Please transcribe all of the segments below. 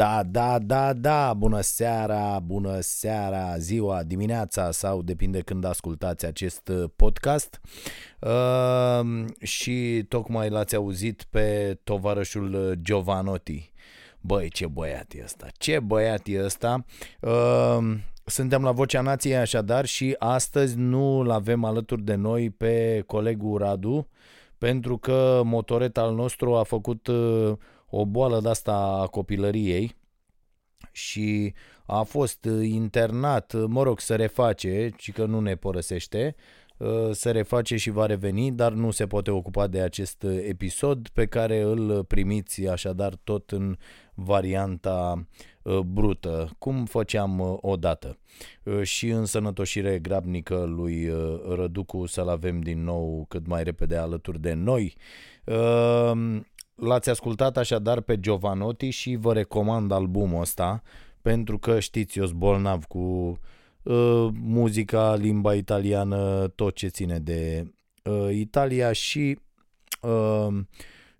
Da, da, da, da, da Bună seara, bună seara Ziua, dimineața sau depinde când ascultați acest uh, podcast. Uh, Și tocmai l-ați auzit pe tovarășul uh, Giovanotti. Băi, ce băiat e ăsta, ce băiat e ăsta. Uh, suntem la Vocea Nației așadar și astăzi nu-l avem alături de noi pe colegul Radu pentru că motoret al nostru a făcut uh, o boală de asta a copilăriei și a fost uh, internat, uh, mă rog, să reface, ci că nu ne părăsește, se reface și va reveni, dar nu se poate ocupa de acest episod pe care îl primiți așadar tot în varianta brută, cum făceam odată. Și în sănătoșire grabnică lui Răducu să-l avem din nou cât mai repede alături de noi. L-ați ascultat așadar pe Giovanotti și vă recomand albumul ăsta pentru că știți, eu sunt bolnav cu uh, muzica, limba italiană, tot ce ține de uh, Italia și uh,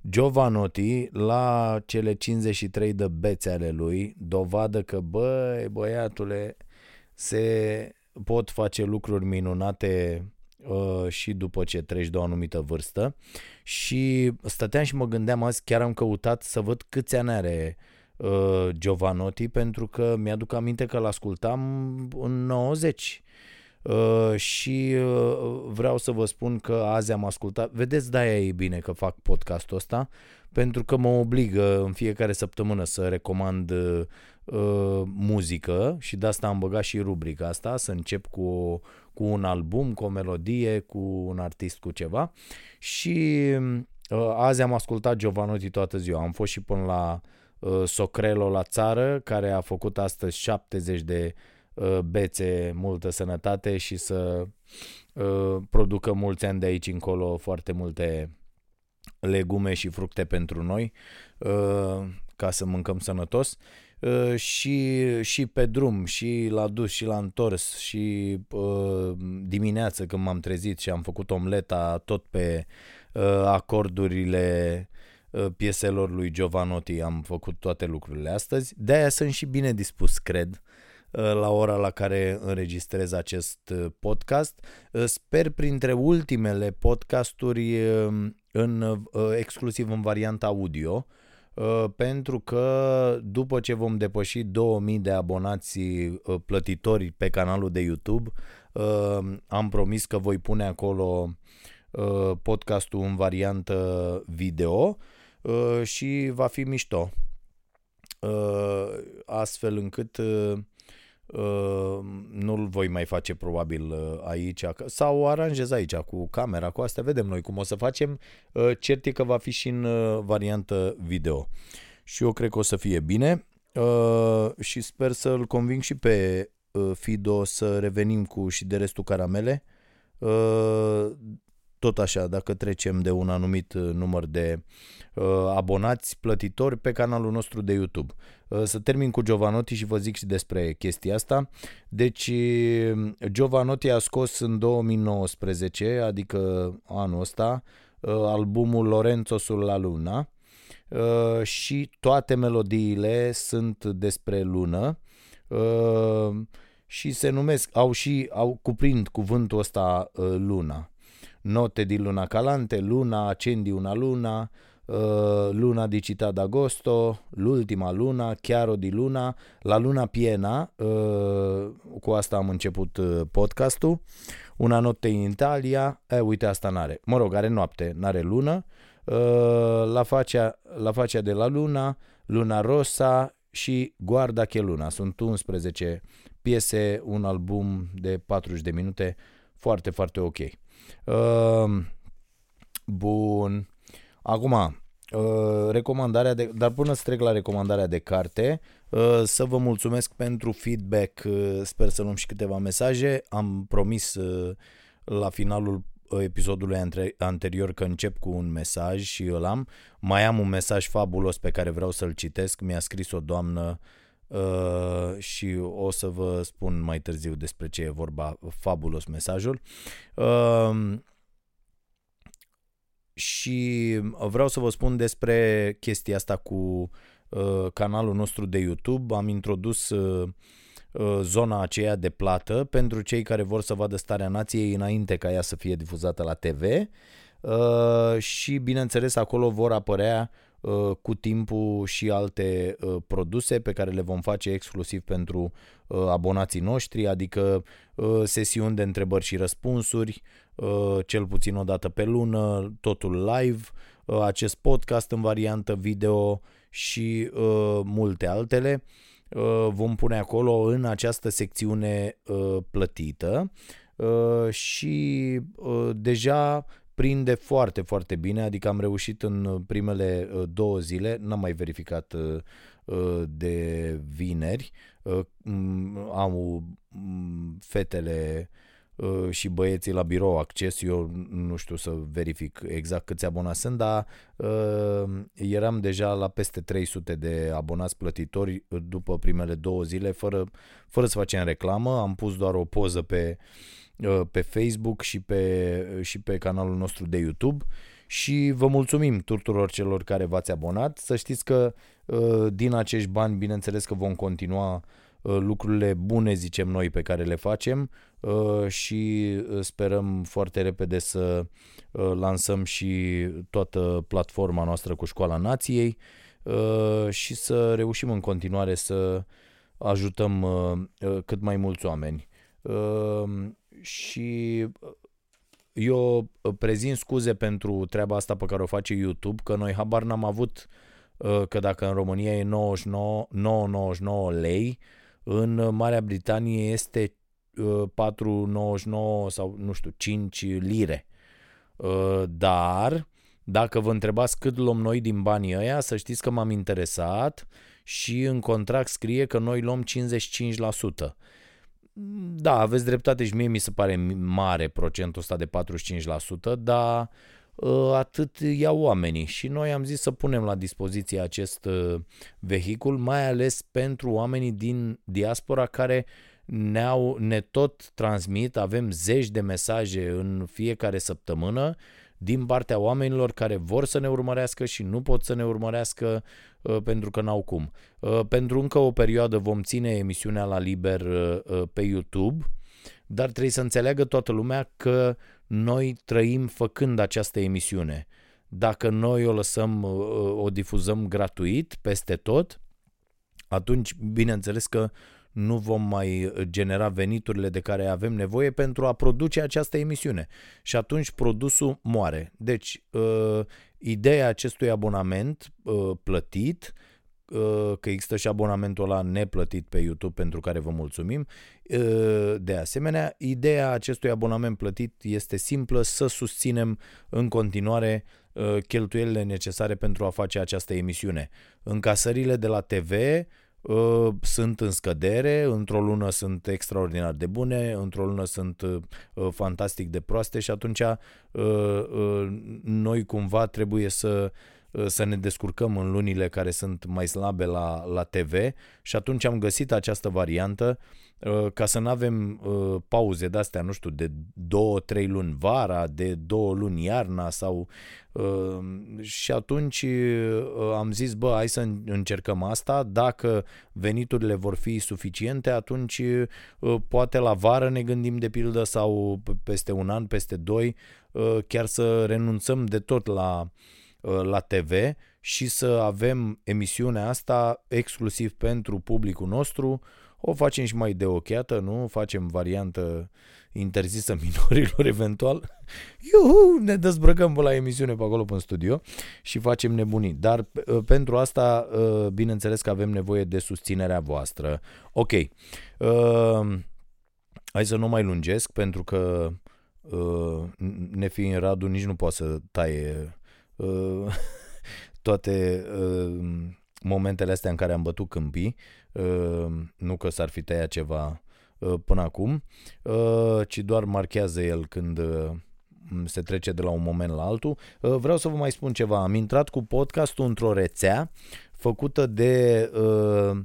Giovanotti la cele 53 de bețe ale lui dovadă că băi băiatule se pot face lucruri minunate uh, și după ce treci de o anumită vârstă și stăteam și mă gândeam azi, chiar am căutat să văd câți ani are uh, Giovanotti pentru că mi-aduc aminte că l-ascultam în 90 Uh, și uh, vreau să vă spun că azi am ascultat, vedeți, de-aia e bine că fac podcastul ăsta, pentru că mă obligă în fiecare săptămână să recomand uh, muzică și de asta am băgat și rubrica asta, să încep cu, cu un album, cu o melodie, cu un artist, cu ceva. Și uh, azi am ascultat Giovanotti toată ziua, am fost și până la uh, Socrelo la țară, care a făcut astăzi 70 de Uh, bețe multă sănătate și să uh, producă mulți ani de aici încolo foarte multe legume și fructe pentru noi uh, ca să mâncăm sănătos și, și pe drum, și la dus, și la întors, și dimineață când m-am trezit și am făcut omleta tot pe acordurile pieselor lui Giovanotti, am făcut toate lucrurile astăzi. De-aia sunt și bine dispus, cred, Uh, la ora la care înregistrez acest uh, podcast. Uh, sper printre ultimele podcasturi în, exclusiv în varianta audio, pentru că după ce vom depăși 2000 de abonați plătitori pe canalul de YouTube, am promis că voi pune acolo podcastul în variantă video și va fi mișto. Astfel încât Uh, nu-l voi mai face probabil uh, aici sau o aranjez aici cu camera, cu astea, vedem noi cum o să facem. Uh, cert e că va fi și în variantă video. Și eu cred că o să fie bine. Și sper să-l conving și pe Fido să revenim cu și de restul caramele tot așa, dacă trecem de un anumit uh, număr de uh, abonați plătitori pe canalul nostru de YouTube. Uh, să termin cu Giovanotti și vă zic și despre chestia asta. Deci, uh, Giovanotti a scos în 2019, adică anul ăsta, uh, albumul Lorenzo sulla Luna uh, și toate melodiile sunt despre lună. Uh, și se numesc, au și, au cuprind cuvântul ăsta uh, luna note di luna calante, luna, accendi una luna, uh, luna di città d'agosto, l'ultima luna, chiaro di luna, la luna piena, uh, cu asta am început uh, podcastul, una notte in Italia, e uite asta n-are, mă rog, are noapte, n-are lună, uh, la, facea, la facea de la luna, luna rosa și guarda che luna, sunt 11 piese, un album de 40 de minute, foarte, foarte ok. Uh, bun. Acum, uh, recomandarea de, dar până să trec la recomandarea de carte, uh, să vă mulțumesc pentru feedback, uh, sper să luăm și câteva mesaje, am promis uh, la finalul episodului anterior că încep cu un mesaj și îl am. Mai am un mesaj fabulos pe care vreau să-l citesc. Mi-a scris o doamnă uh, și o să vă spun mai târziu despre ce e vorba. Fabulos mesajul. Uh, și vreau să vă spun despre chestia asta cu uh, canalul nostru de YouTube. Am introdus uh, Uh, zona aceea de plată pentru cei care vor să vadă starea nației înainte ca ea să fie difuzată la TV uh, și bineînțeles acolo vor apărea uh, cu timpul și alte produse pe care le vom face exclusiv pentru abonații noștri, adică sesiuni de întrebări și răspunsuri, cel puțin o dată pe lună, totul live, acest podcast în variantă video și multe altele. Uh, vom pune acolo în această secțiune uh, plătită uh, și deja prinde foarte, foarte bine, adică am reușit în primele două zile, n-am mai verificat de vineri, au fetele Uh, și băieții la birou acces, eu nu știu să verific exact câți abonați sunt, dar uh, eram deja la peste 300 de abonați plătitori după primele două zile, fără, fără să facem reclamă, am pus doar o poză pe, uh, pe Facebook și pe, și pe canalul nostru de YouTube și vă mulțumim tuturor celor care v-ați abonat. Să știți că uh, din acești bani, bineînțeles că vom continua Uh, lucrurile bune, zicem noi, pe care le facem uh, și uh, sperăm foarte repede să lansăm și toată platforma noastră cu Școala Nației și să reușim în continuare să ajutăm cât mai mulți oameni. Și eu prezint scuze pentru treaba asta pe care o face YouTube, că noi habar n-am avut că dacă în România e 99, 999 lei, în Marea Britanie este 4,99 uh, sau nu știu 5 lire. Uh, dar dacă vă întrebați cât luăm noi din banii ăia, să știți că m-am interesat și în contract scrie că noi luăm 55%. Da, aveți dreptate și mie mi se pare mare procentul ăsta de 45%, dar Uh, atât iau oamenii. Și noi am zis să punem la dispoziție acest uh, vehicul, mai ales pentru oamenii din diaspora care ne-au, ne tot transmit, avem zeci de mesaje în fiecare săptămână din partea oamenilor care vor să ne urmărească și nu pot să ne urmărească uh, pentru că n-au cum. Uh, pentru încă o perioadă vom ține emisiunea la liber uh, uh pe YouTube, dar trebuie să înțeleagă toată lumea că noi trăim făcând această emisiune. Dacă noi o lăsăm, o difuzăm gratuit peste tot, atunci bineînțeles că nu vom mai genera veniturile de care avem nevoie pentru a produce această emisiune. Și atunci produsul moare. Deci, uh, ideea acestui abonament uh, plătit Uh, că există și abonamentul ăla neplătit pe YouTube pentru care vă mulțumim. Uh, de asemenea, ideea acestui abonament plătit este simplă să susținem în continuare uh, cheltuielile necesare pentru a face această emisiune. Încasările de la TV sunt în scădere, într-o lună sunt extraordinar de bune, într-o lună sunt fantastic de proaste și atunci noi cumva trebuie să Uh, să ne descurcăm în lunile care sunt mai slabe la, la TV și atunci am găsit această variantă. uh, ca să nu avem uh, pauze de-astea, nu știu, de două, trei luni vara, de două luni iarna sau și atunci am zis, bă, hai să încercăm asta, dacă veniturile vor fi suficiente, atunci poate la vară ne gândim de pildă sau peste un an, peste doi, chiar să renunțăm de tot la Uh, la TV și să avem emisiunea asta exclusiv pentru publicul nostru. O facem și mai de ochiată, nu? Facem variantă interzisă minorilor eventual. Iuhu, ne dezbrăcăm la emisiune pe acolo pe studio și facem nebunii. Dar uh, pentru asta, uh, bineînțeles că avem nevoie de susținerea voastră. Ok. Hai să nu mai lungesc pentru că ne fiind Radu nici nu poate să taie uh, toate uh, momentele astea în care am bătut câmpii, uh, nu că s-ar fi tăiat ceva uh, până acum, uh, ci doar marchează el când uh, se trece de la un moment la altul. Uh, vreau să vă mai spun ceva. Am intrat cu podcastul într-o rețea făcută de uh,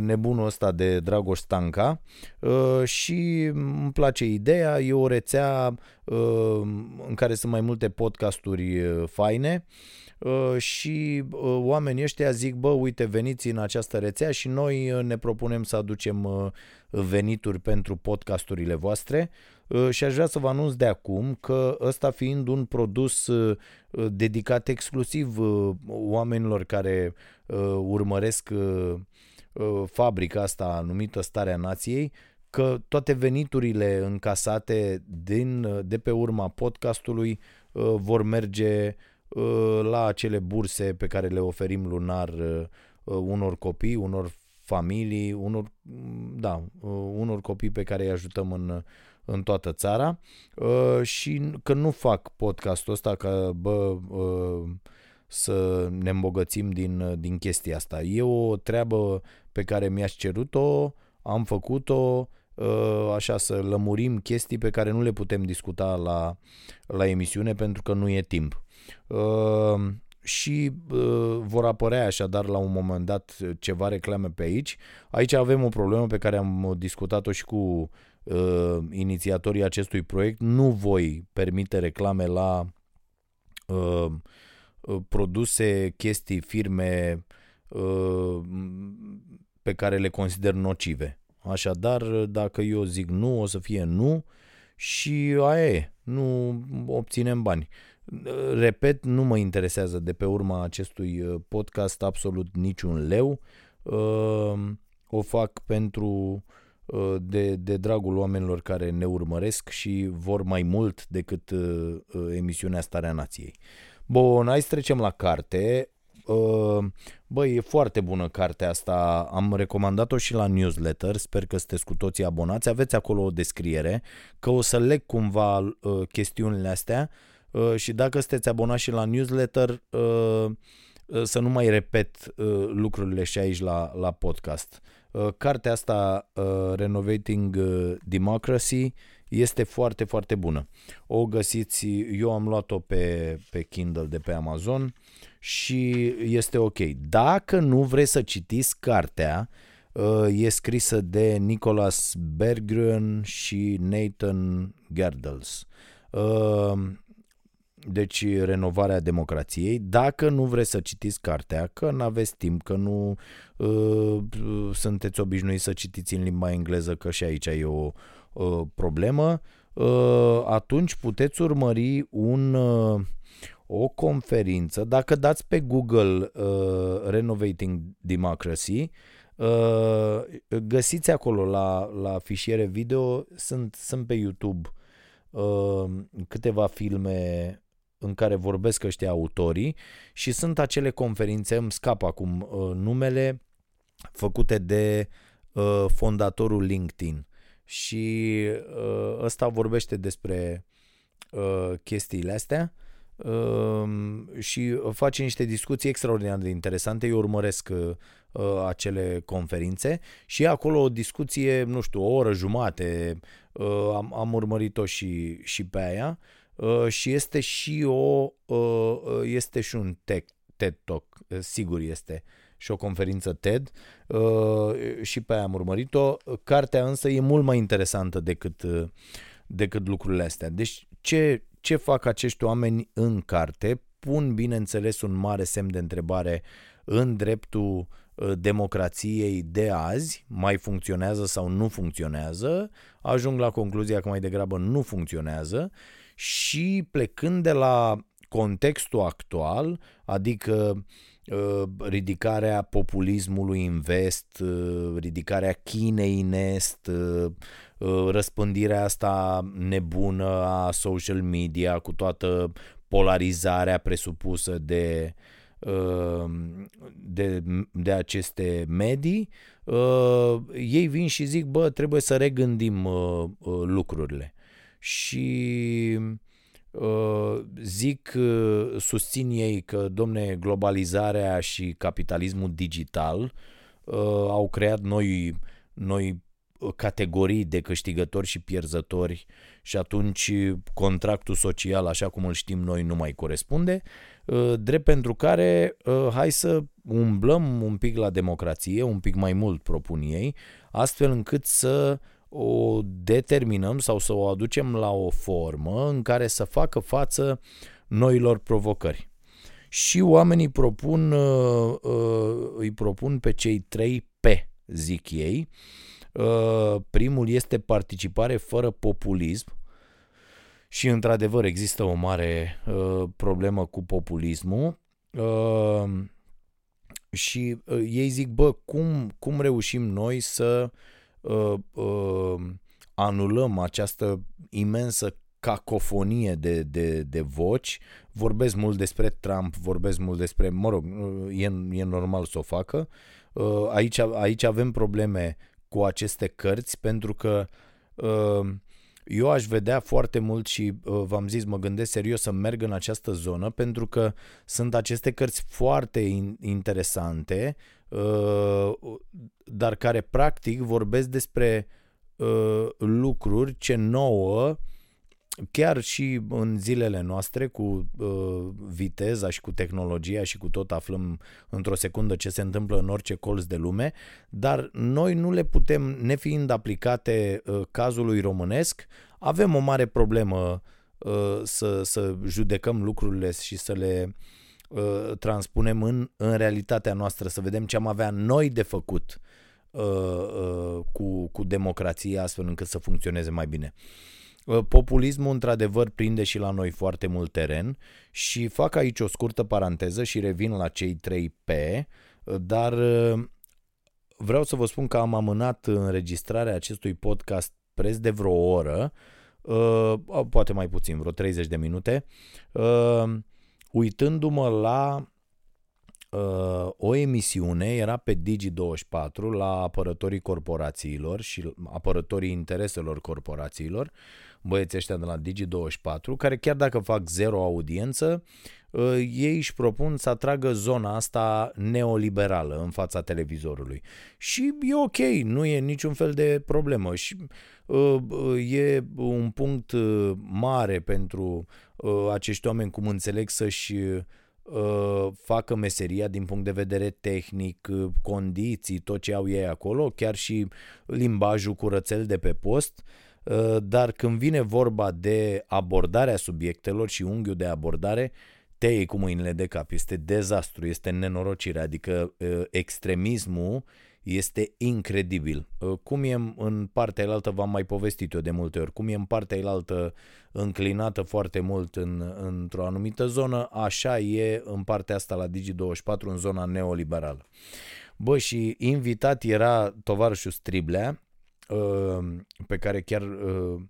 nebunul ăsta de Dragoș Stanca uh, și îmi place ideea, e o rețea uh, în care sunt mai multe podcasturi uh, faine uh, și uh, oamenii ăștia zic, bă, uite, veniți în această rețea și noi uh, ne propunem să aducem uh, venituri pentru podcasturile voastre. Uh, și aș vrea să vă anunț de acum că ăsta fiind un produs uh, dedicat exclusiv oamenilor care urmăresc fabrica asta numită Starea Nației, că toate veniturile încasate din, de pe urma podcastului vor merge la acele burse pe care le oferim lunar unor copii, unor familii, unor, da, unor copii pe care îi ajutăm în, în toată țara și că nu fac podcastul ăsta că, bă, să ne îmbogățim din, din chestia asta. E o treabă pe care mi-aș cerut-o, am făcut-o, așa să lămurim chestii pe care nu le putem discuta la, la emisiune pentru că nu e timp și uh, vor apărea așadar la un moment dat ceva reclame pe aici. Aici avem o problemă pe care am discutat-o și cu uh, inițiatorii acestui proiect. Nu voi permite reclame la uh, produse, chestii, firme uh, pe care le consider nocive. Așadar, dacă eu zic nu, o să fie nu și aia e, nu obținem bani. Uh, Repet, nu mă interesează de pe urma acestui uh, podcast absolut niciun leu. Uh, o fac pentru uh, de, de dragul oamenilor care ne urmăresc și vor mai mult decât emisiunea Starea Nației. Bun, hai să trecem la carte. Băi, e foarte bună cartea asta, am recomandat-o și la newsletter, sper că sunteți cu toții abonați, aveți acolo o descriere, că o să leg cumva chestiunile astea, Uh, și dacă sunteți abonați și la newsletter, uh, uh, să nu mai repet lucrurile și aici la, la podcast. Cartea asta, Renovating Democracy, este foarte, foarte bună. O găsiți, eu am luat-o pe, pe Kindle de pe Amazon și este ok. Dacă nu vreți să citiți cartea, e scrisă de Nicholas Berggren și Nathan Gerdels deci renovarea democrației, dacă nu vreți să citiți cartea, că nu aveți timp, că nu uh, sunteți obișnuiți să citiți în limba engleză, că și aici e o uh, problemă, uh, atunci puteți urmări un, uh, o conferință. Dacă dați pe Google uh, Renovating Democracy, uh, găsiți acolo la, la fișiere video, sunt, sunt pe YouTube uh, câteva filme în care vorbesc ăștia autorii și sunt acele conferințe, îmi scap acum uh, numele, făcute de uh, fondatorul LinkedIn și uh, ăsta vorbește despre uh, chestiile astea uh, și face niște discuții extraordinar de interesante. Eu urmăresc uh, uh, acele conferințe și e acolo o discuție, nu știu, o oră jumate, uh, am, am urmărit-o și, și pe aia Uh, și este și o uh, uh, este și un TED, TED Talk, sigur este și o conferință TED și pe aia am urmărit-o. Cartea însă e mult mai interesantă decât, decât lucrurile astea. Deci ce, ce fac acești oameni în carte? Pun, bineînțeles, un mare semn de întrebare în dreptul democrației de azi, mai funcționează sau nu funcționează, ajung la concluzia că mai degrabă nu funcționează și plecând de la contextul actual, adică uh, ridicarea populismului în vest, uh, ridicarea Chinei în est, uh, răspândirea asta nebună a social media cu toată polarizarea presupusă de, de, de aceste medii, ei vin și zic, bă, trebuie să regândim lucrurile și zic, susțin ei că, domne, globalizarea și capitalismul digital au creat noi, noi categorii de câștigători și pierzători și atunci contractul social, așa cum îl știm noi, nu mai corespunde, drept pentru care hai să umblăm un pic la democrație, un pic mai mult propun ei, astfel încât să o determinăm sau să o aducem la o formă în care să facă față noilor provocări. Și oamenii propun, îi propun pe cei trei P, zic ei, Uh, primul este participare fără populism. Și într-adevăr există o mare uh, problemă cu populismul. Uh, și ei zic, bă, cum, cum reușim noi să anulăm această imensă cacofonie de, de, de voci, vorbesc mult despre Trump, vorbesc mult despre, mă rog, e, e normal să o facă. Aici, aici avem probleme cu aceste cărți pentru că uh, eu aș vedea foarte mult și uh, v-am zis, mă gândesc serios să merg în această zonă pentru că sunt aceste cărți foarte interesante, uh, dar care practic vorbesc despre lucruri ce nouă chiar și în zilele noastre cu uh, viteza și cu tehnologia și cu tot aflăm într-o secundă ce se întâmplă în orice colț de lume, dar noi nu le putem, nefiind aplicate uh, cazului românesc, avem o mare problemă uh, să, să judecăm lucrurile și să le uh, transpunem în, în realitatea noastră, să vedem ce am avea noi de făcut uh, uh, cu, cu democrația astfel încât să funcționeze mai bine. Uh, Uh, populismul într-adevăr prinde și la noi foarte mult teren și fac aici o scurtă paranteză și revin la cei 3 P, uh, dar uh, vreau să vă spun că am amânat înregistrarea acestui podcast preț de vreo oră, poate mai puțin, vreo 30 de minute, uitându-mă la o emisiune, era pe Digi24 la apărătorii corporațiilor și apărătorii intereselor corporațiilor, băieții ăștia de la Digi24, care chiar dacă fac zero audiență, uh, ei își propun să atragă zona asta neoliberală în fața televizorului. Și e ok, nu e niciun fel de problemă și uh, uh, e un punct mare pentru acești oameni, cum înțeleg, să-și facă meseria din punct de vedere tehnic, condiții, tot ce au ei acolo, chiar și limbajul curățel de pe post, Uh, dar când vine vorba de abordarea subiectelor și unghiul de abordare, te iei cu mâinile de cap. Este dezastru, este nenorocire, adică uh, extremismul este incredibil. Uh, cum e în partea elaltă, v-am mai povestit eu de multe ori, cum e în partea elaltă înclinată foarte mult în, într-o anumită zonă, așa e în partea asta la Digi24, în zona neoliberală. Bă, și invitat era tovarășul Striblea, Uh, pe care chiar uh,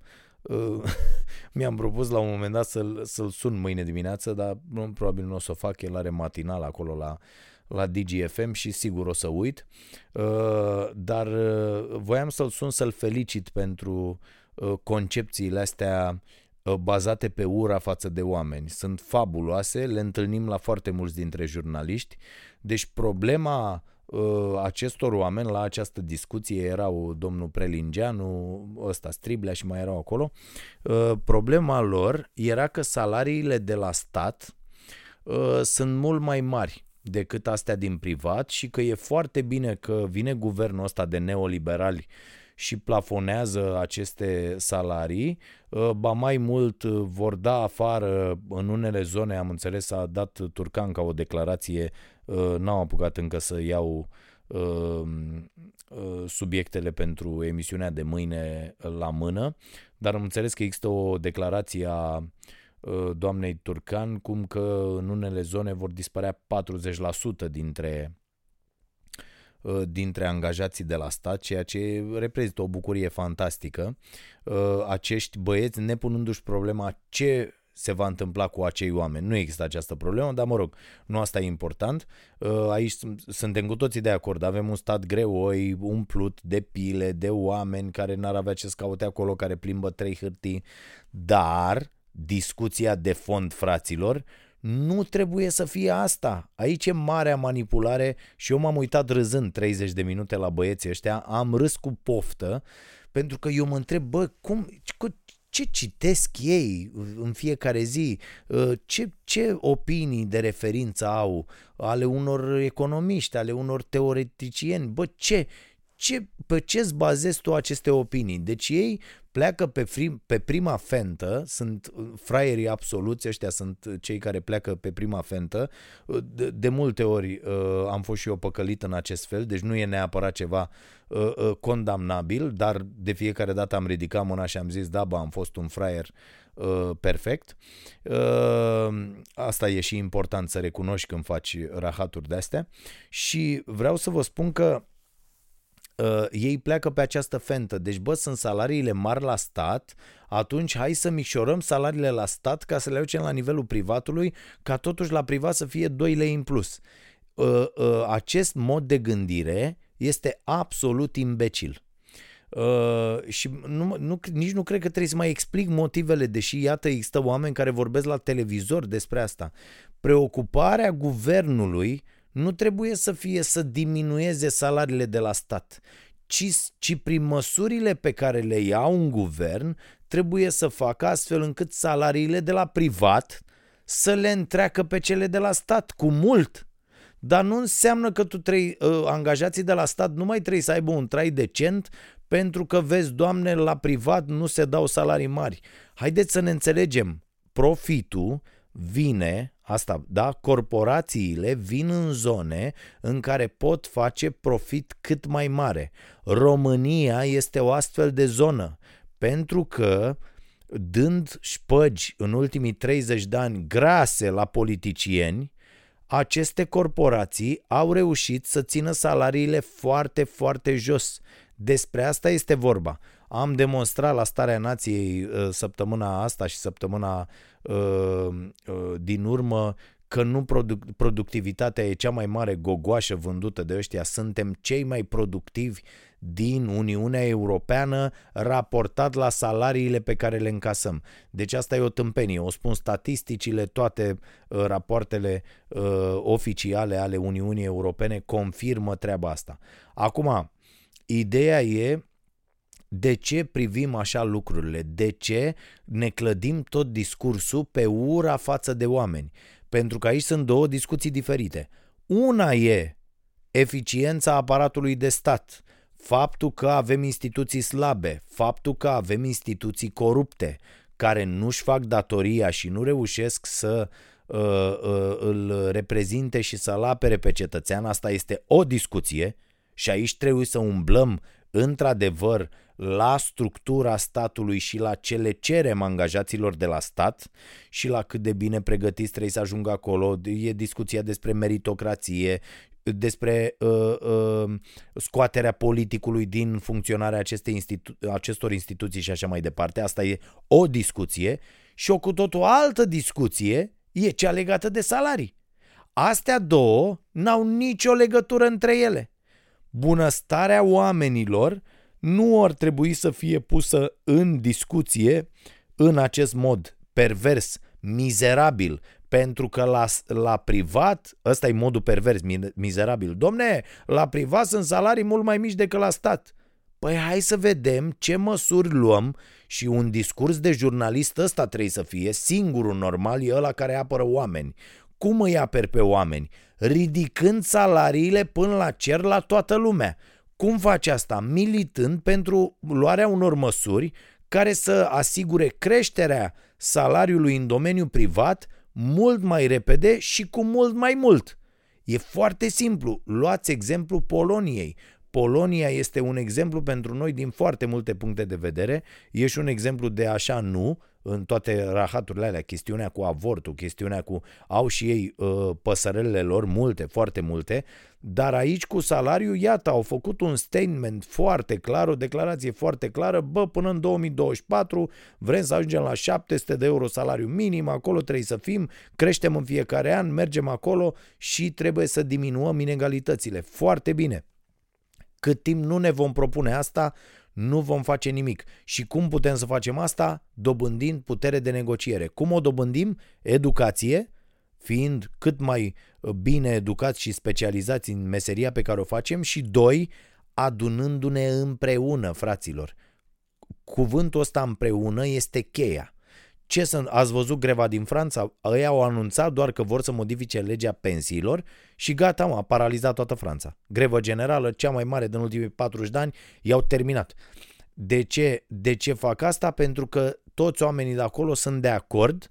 uh, mi-am propus la un moment dat să-l, să-l sun mâine dimineață, dar nu, probabil nu o să o fac, el are matinal acolo la, la DGFM și sigur o să uit, dar voiam să-l sun să-l felicit pentru concepțiile astea bazate pe ura față de oameni. Sunt fabuloase, le întâlnim la foarte mulți dintre jurnaliști, deci problema Uh, acestor oameni la această discuție erau domnul Prelingeanu, ăsta Striblea și mai erau acolo. Uh, problema lor era că salariile de la stat uh, sunt mult mai mari decât astea din privat și că e foarte bine că vine guvernul ăsta de neoliberali și plafonează aceste salarii, ba mai mult vor da afară în unele zone, am înțeles, a dat Turcan ca o declarație Uh, n-am apucat încă să iau uh, uh, subiectele pentru emisiunea de mâine la mână, dar am înțeles că există o declarație a doamnei Turcan cum că în unele zone vor dispărea 40% dintre dintre angajații de la stat, ceea ce reprezintă o bucurie fantastică. Acești băieți, nepunându-și problema ce se va întâmpla cu acei oameni. Nu există această problemă, dar mă rog, nu asta e important. Uh, aici suntem cu toții de acord. Avem un stat greoi, umplut de pile, de oameni care n-ar avea ce să caute acolo, care plimbă trei hârtii, dar discuția de fond, fraților, nu trebuie să fie asta. Aici e marea manipulare și eu m-am uitat râzând 30 de minute la băieții ăștia, am râs cu poftă, pentru că eu mă întreb, bă, cum, ce citesc ei în fiecare zi, ce, ce opinii de referință au ale unor economiști, ale unor teoreticieni, bă, ce, ce, pe ce îți bazezi tu aceste opinii? Deci ei pleacă pe, frim, pe prima fentă, sunt fraierii absoluți, ăștia sunt cei care pleacă pe prima fentă. De, de multe ori uh, am fost și eu păcălit în acest fel, deci nu e neapărat ceva uh, uh, condamnabil, dar de fiecare dată am ridicat mâna și am zis, da, bă, am fost un fraier uh, perfect. Uh, asta e și important să recunoști când faci rahaturi de astea și vreau să vă spun că uh, ei pleacă pe această fentă. Deci, bă, sunt salariile mari la stat, atunci hai să micșorăm salariile la stat ca să le aducem la nivelul privatului, ca totuși la privat să fie 2 lei în plus. Uh, uh, acest mod de gândire este absolut imbecil. Uh, și nu, nu, nici nu cred că trebuie să mai explic motivele, deși iată există oameni care vorbesc la televizor despre asta. Preocuparea guvernului nu trebuie să fie să diminueze salariile de la stat, ci, ci prin măsurile pe care le ia un guvern trebuie să facă astfel încât salariile de la privat să le întreacă pe cele de la stat cu mult. Dar nu înseamnă că tu trei, uh, angajații de la stat nu mai trebuie să aibă un trai decent pentru că, vezi, doamne, la privat nu se dau salarii mari. Haideți să ne înțelegem. Profitul vine, asta, da, corporațiile vin în zone în care pot face profit cât mai mare. România este o astfel de zonă, pentru că dând șpăgi în ultimii 30 de ani grase la politicieni, aceste corporații au reușit să țină salariile foarte, foarte jos. Despre asta este vorba. Am demonstrat la Starea Nației uh, săptămâna asta și săptămâna uh, uh, din urmă că nu produc, productivitatea e cea mai mare gogoașă vândută de ăștia, suntem cei mai productivi din Uniunea Europeană raportat la salariile pe care le încasăm. Deci asta e o tâmpenie, o spun statisticile, toate uh, rapoartele uh, oficiale ale Uniunii Europene confirmă treaba asta. Acum, ideea e de ce privim așa lucrurile? De ce ne clădim tot discursul pe ura față de oameni? Pentru că aici sunt două discuții diferite. Una e eficiența aparatului de stat, faptul că avem instituții slabe, faptul că avem instituții corupte, care nu-și fac datoria și nu reușesc să uh, uh, îl reprezinte și să-l apere pe cetățean, asta este o discuție și aici trebuie să umblăm într-adevăr la structura statului și la ce le cerem angajaților de la stat și la cât de bine pregătiți trebuie să ajungă acolo. E discuția despre meritocrație, despre uh, uh, scoaterea politicului din funcționarea acestei institu- acestor instituții și așa mai departe. Asta e o discuție și o cu totul altă discuție e cea legată de salarii. Astea două n-au nicio legătură între ele. Bunăstarea oamenilor nu ar trebui să fie pusă în discuție în acest mod pervers, mizerabil, pentru că la, la privat, ăsta e modul pervers, mizerabil. Domne, la privat sunt salarii mult mai mici decât la stat. Păi hai să vedem ce măsuri luăm și un discurs de jurnalist ăsta trebuie să fie, singurul normal e ăla care apără oameni. Cum îi aperi pe oameni? Ridicând salariile până la cer la toată lumea. Cum face asta? Militând pentru luarea unor măsuri care să asigure creșterea salariului în domeniul privat mult mai repede și cu mult mai mult. E foarte simplu. Luați exemplu Poloniei. Polonia este un exemplu pentru noi din foarte multe puncte de vedere. E și un exemplu de așa nu, în toate rahaturile alea, chestiunea cu avortul, chestiunea cu au și ei uh, păsărelele lor, multe, foarte multe, dar aici cu salariu, iată, au făcut un statement foarte clar, o declarație foarte clară, bă, până în 2024 vrem să ajungem la 700 de euro salariu minim, acolo trebuie să fim, creștem în fiecare an, mergem acolo și trebuie să diminuăm inegalitățile. Foarte bine. Cât timp nu ne vom propune asta, nu vom face nimic. Și cum putem să facem asta? Dobândind putere de negociere. Cum o dobândim? Educație, fiind cât mai uh, bine educați și specializați în meseria pe care o facem și doi, adunându-ne împreună, fraților. Cuvântul ăsta împreună este cheia. Ce să, ați văzut greva din Franța? Ei au anunțat doar că vor să modifice legea pensiilor și gata, mă, a paralizat toată Franța. Grevă generală, cea mai mare din ultimii 40 de ani, i-au terminat. De ce, de ce fac asta? Pentru că toți oamenii de acolo sunt de acord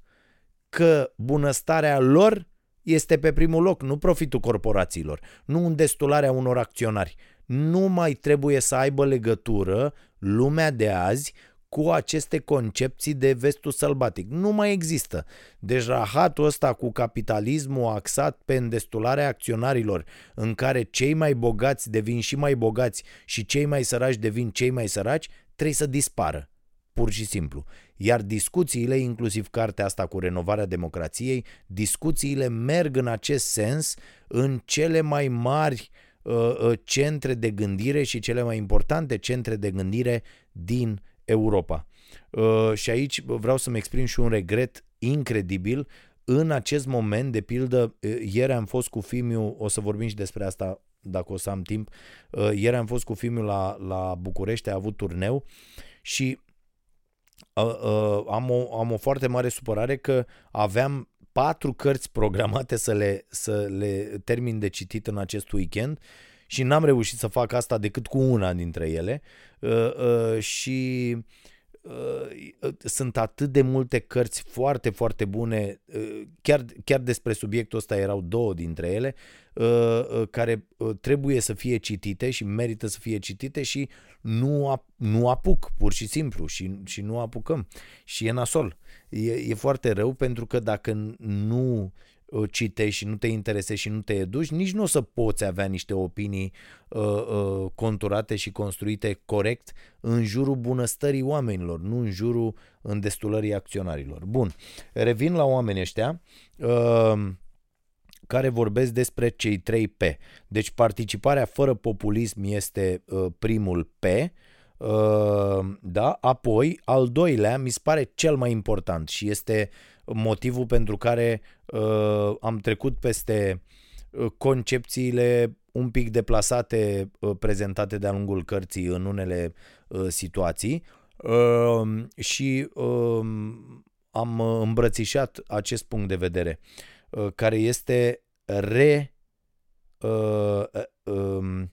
că bunăstarea lor este pe primul loc, nu profitul corporațiilor, nu îndestularea unor acționari. Nu mai trebuie să aibă legătură lumea de azi cu aceste concepții de vestul sălbatic. Nu mai există. Deci rahatul ăsta cu capitalismul axat pe îndestularea acționarilor, în care cei mai bogați devin și mai bogați și cei mai săraci devin cei mai săraci, trebuie să dispară. Pur și simplu. Iar discuțiile, inclusiv cartea asta cu renovarea democrației, discuțiile merg în acest sens în cele mai mari uh, uh, centre de gândire și cele mai importante centre de gândire din Europa. Uh, și aici vreau să-mi exprim și un regret incredibil. În acest moment, de pildă, uh, ieri am fost cu Fimiu, o să vorbim și despre asta dacă o să am timp, uh, ieri am fost cu Fimiu la, la București, a avut turneu și uh, uh, am, o, am o foarte mare supărare că aveam patru cărți programate să le, să le termin de citit în acest weekend și n-am reușit să fac asta decât cu una dintre ele uh, uh, și uh, sunt atât de multe cărți foarte, foarte bune, uh, chiar, chiar despre subiectul ăsta erau două dintre ele, uh, uh, care uh, trebuie să fie citite și merită să fie citite și nu, ap- nu apuc, pur și simplu, și, și nu apucăm. Și e nasol. E, e foarte rău pentru că dacă nu citești și nu te interesezi și nu te educi, nici nu o să poți avea niște opinii uh, uh, conturate și construite corect în jurul bunăstării oamenilor, nu în jurul îndestulării acționarilor. Bun, revin la oamenii ăștia uh, care vorbesc despre cei 3 P. Deci participarea fără populism este uh, primul P, uh, da? Apoi, al doilea, mi se pare cel mai important și este motivul pentru care uh, am trecut peste uh, concepțiile un pic deplasate uh, prezentate de-a lungul cărții în unele uh, situații uh, și uh, am îmbrățișat acest punct de vedere uh, care este re uh, uh, um,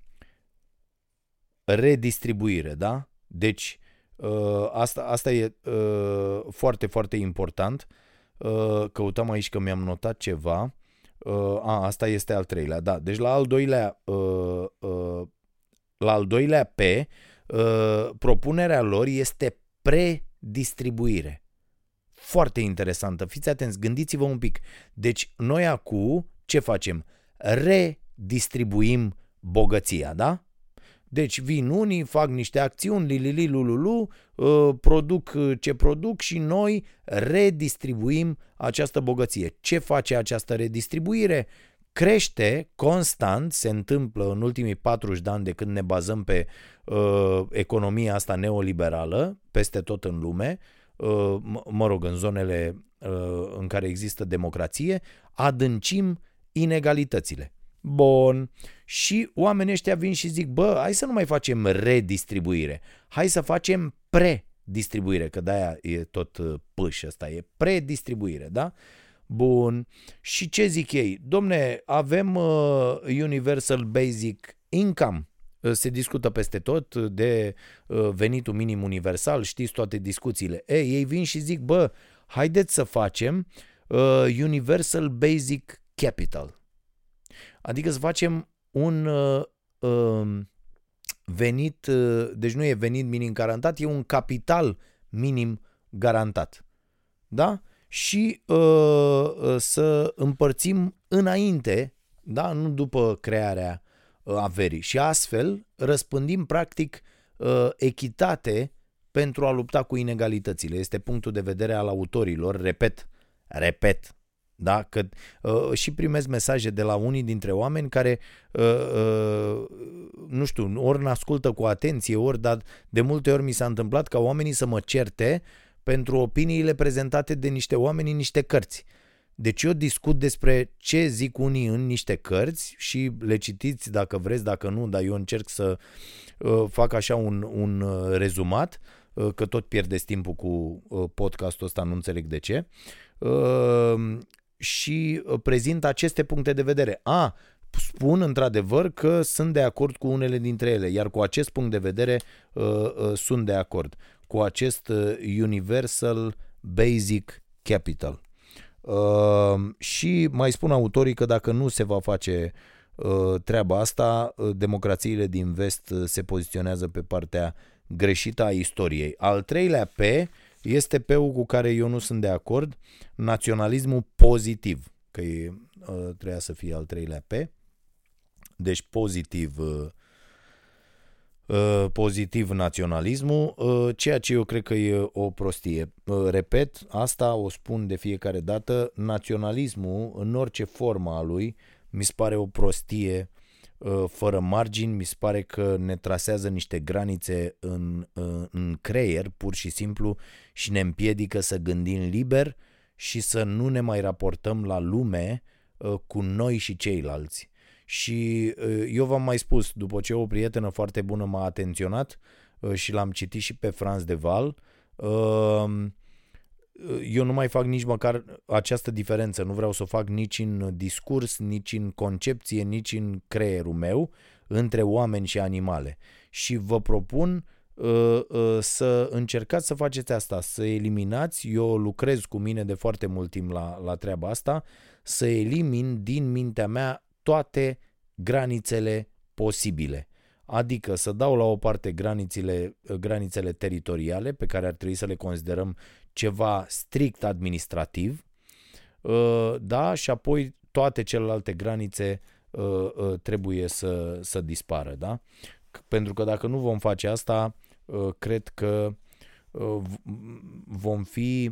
redistribuire, da? Deci uh, asta, asta e uh, foarte, foarte important uh, Uh, căutăm aici că mi-am notat ceva. Uh, a, asta este al treilea, da. Deci la al doilea, uh, la al doilea P, propunerea lor este predistribuire. Foarte interesantă. Fiți atenți, gândiți-vă un pic. Deci noi acum ce facem? Redistribuim bogăția, da? Deci vin unii, fac niște acțiuni, lilili, lululu, uh, produc uh, ce produc și noi redistribuim această bogăție. Ce face această redistribuire? Crește constant, se întâmplă în ultimii 40 de ani de când ne bazăm pe uh, economia asta neoliberală peste tot în lume, uh, mă rog, în zonele uh, în care există democrație, adâncim inegalitățile. Bun. Și oamenii ăștia vin și zic, bă, hai să nu mai facem redistribuire, hai să facem predistribuire, că de-aia e tot uh, pâș ăsta, e predistribuire, da? Bun. Și ce zic ei? Domne, avem uh, Universal Basic Income, uh, se discută peste tot de uh, venitul minim universal, știți toate discuțiile. Ei, ei vin și zic, bă, haideți să facem uh, Universal Basic Capital. Adică să facem un uh, uh, venit, uh, deci nu e venit minim garantat, e un capital minim garantat. Da? Și uh, uh, să împărțim înainte, da? nu după crearea uh, averii. Și astfel răspândim practic uh, echitate pentru a lupta cu inegalitățile. Este punctul de vedere al autorilor, repet, repet, Da? Că uh, și primesc mesaje de la unii dintre oameni care, uh, uh, nu știu, ori ne ascultă cu atenție, ori, dar de multe ori mi s-a întâmplat ca oamenii să mă certe pentru opiniile prezentate de niște oameni în niște cărți. Deci eu discut despre ce zic unii în niște cărți și le citiți dacă vreți, dacă nu, dar eu încerc să uh, fac așa un, un uh, rezumat, uh, că tot pierdeți timpul cu uh, podcastul ăsta, nu înțeleg de ce. Uh, și uh, prezint aceste puncte de vedere. A, spun într-adevăr că sunt de acord cu unele dintre ele, iar cu acest punct de vedere uh, uh, sunt de acord. Cu acest uh, Universal Basic Capital. Uh, și mai spun autorii că dacă nu se va face uh, treaba asta, uh, democrațiile din vest uh, se poziționează pe partea greșită a istoriei. Al treilea P este P-ul cu care eu nu sunt de acord, naționalismul pozitiv, că e, uh, trebuia să fie al treilea P. Deci pozitiv uh, uh, pozitiv naționalismul, uh, ceea ce eu cred că e o prostie. Repet, asta o spun de fiecare dată, naționalismul, în orice formă a lui, mi se pare o prostie fără margini, mi se pare că ne trasează niște granițe în, în creier, pur și simplu, și ne împiedică să gândim liber și să nu ne mai raportăm la lume cu noi și ceilalți. Și eu v-am mai spus, după ce o prietenă foarte bună m-a atenționat și l-am citit și pe Franz de Val, eu nu mai fac nici măcar această diferență, nu vreau să o fac nici în discurs, nici în concepție, nici în creierul meu între oameni și animale. Și vă propun uh, uh, să încercați să faceți asta, să eliminați, eu lucrez cu mine de foarte mult timp la, la treaba asta, să elimin din mintea mea toate granițele posibile. Adică să dau la o parte granițele, granițele teritoriale pe care ar trebui să le considerăm ceva strict administrativ, uh, da, și apoi toate celelalte granițe uh, uh, trebuie să, să dispară, da? Pentru că dacă nu vom face asta, cred că vom fi,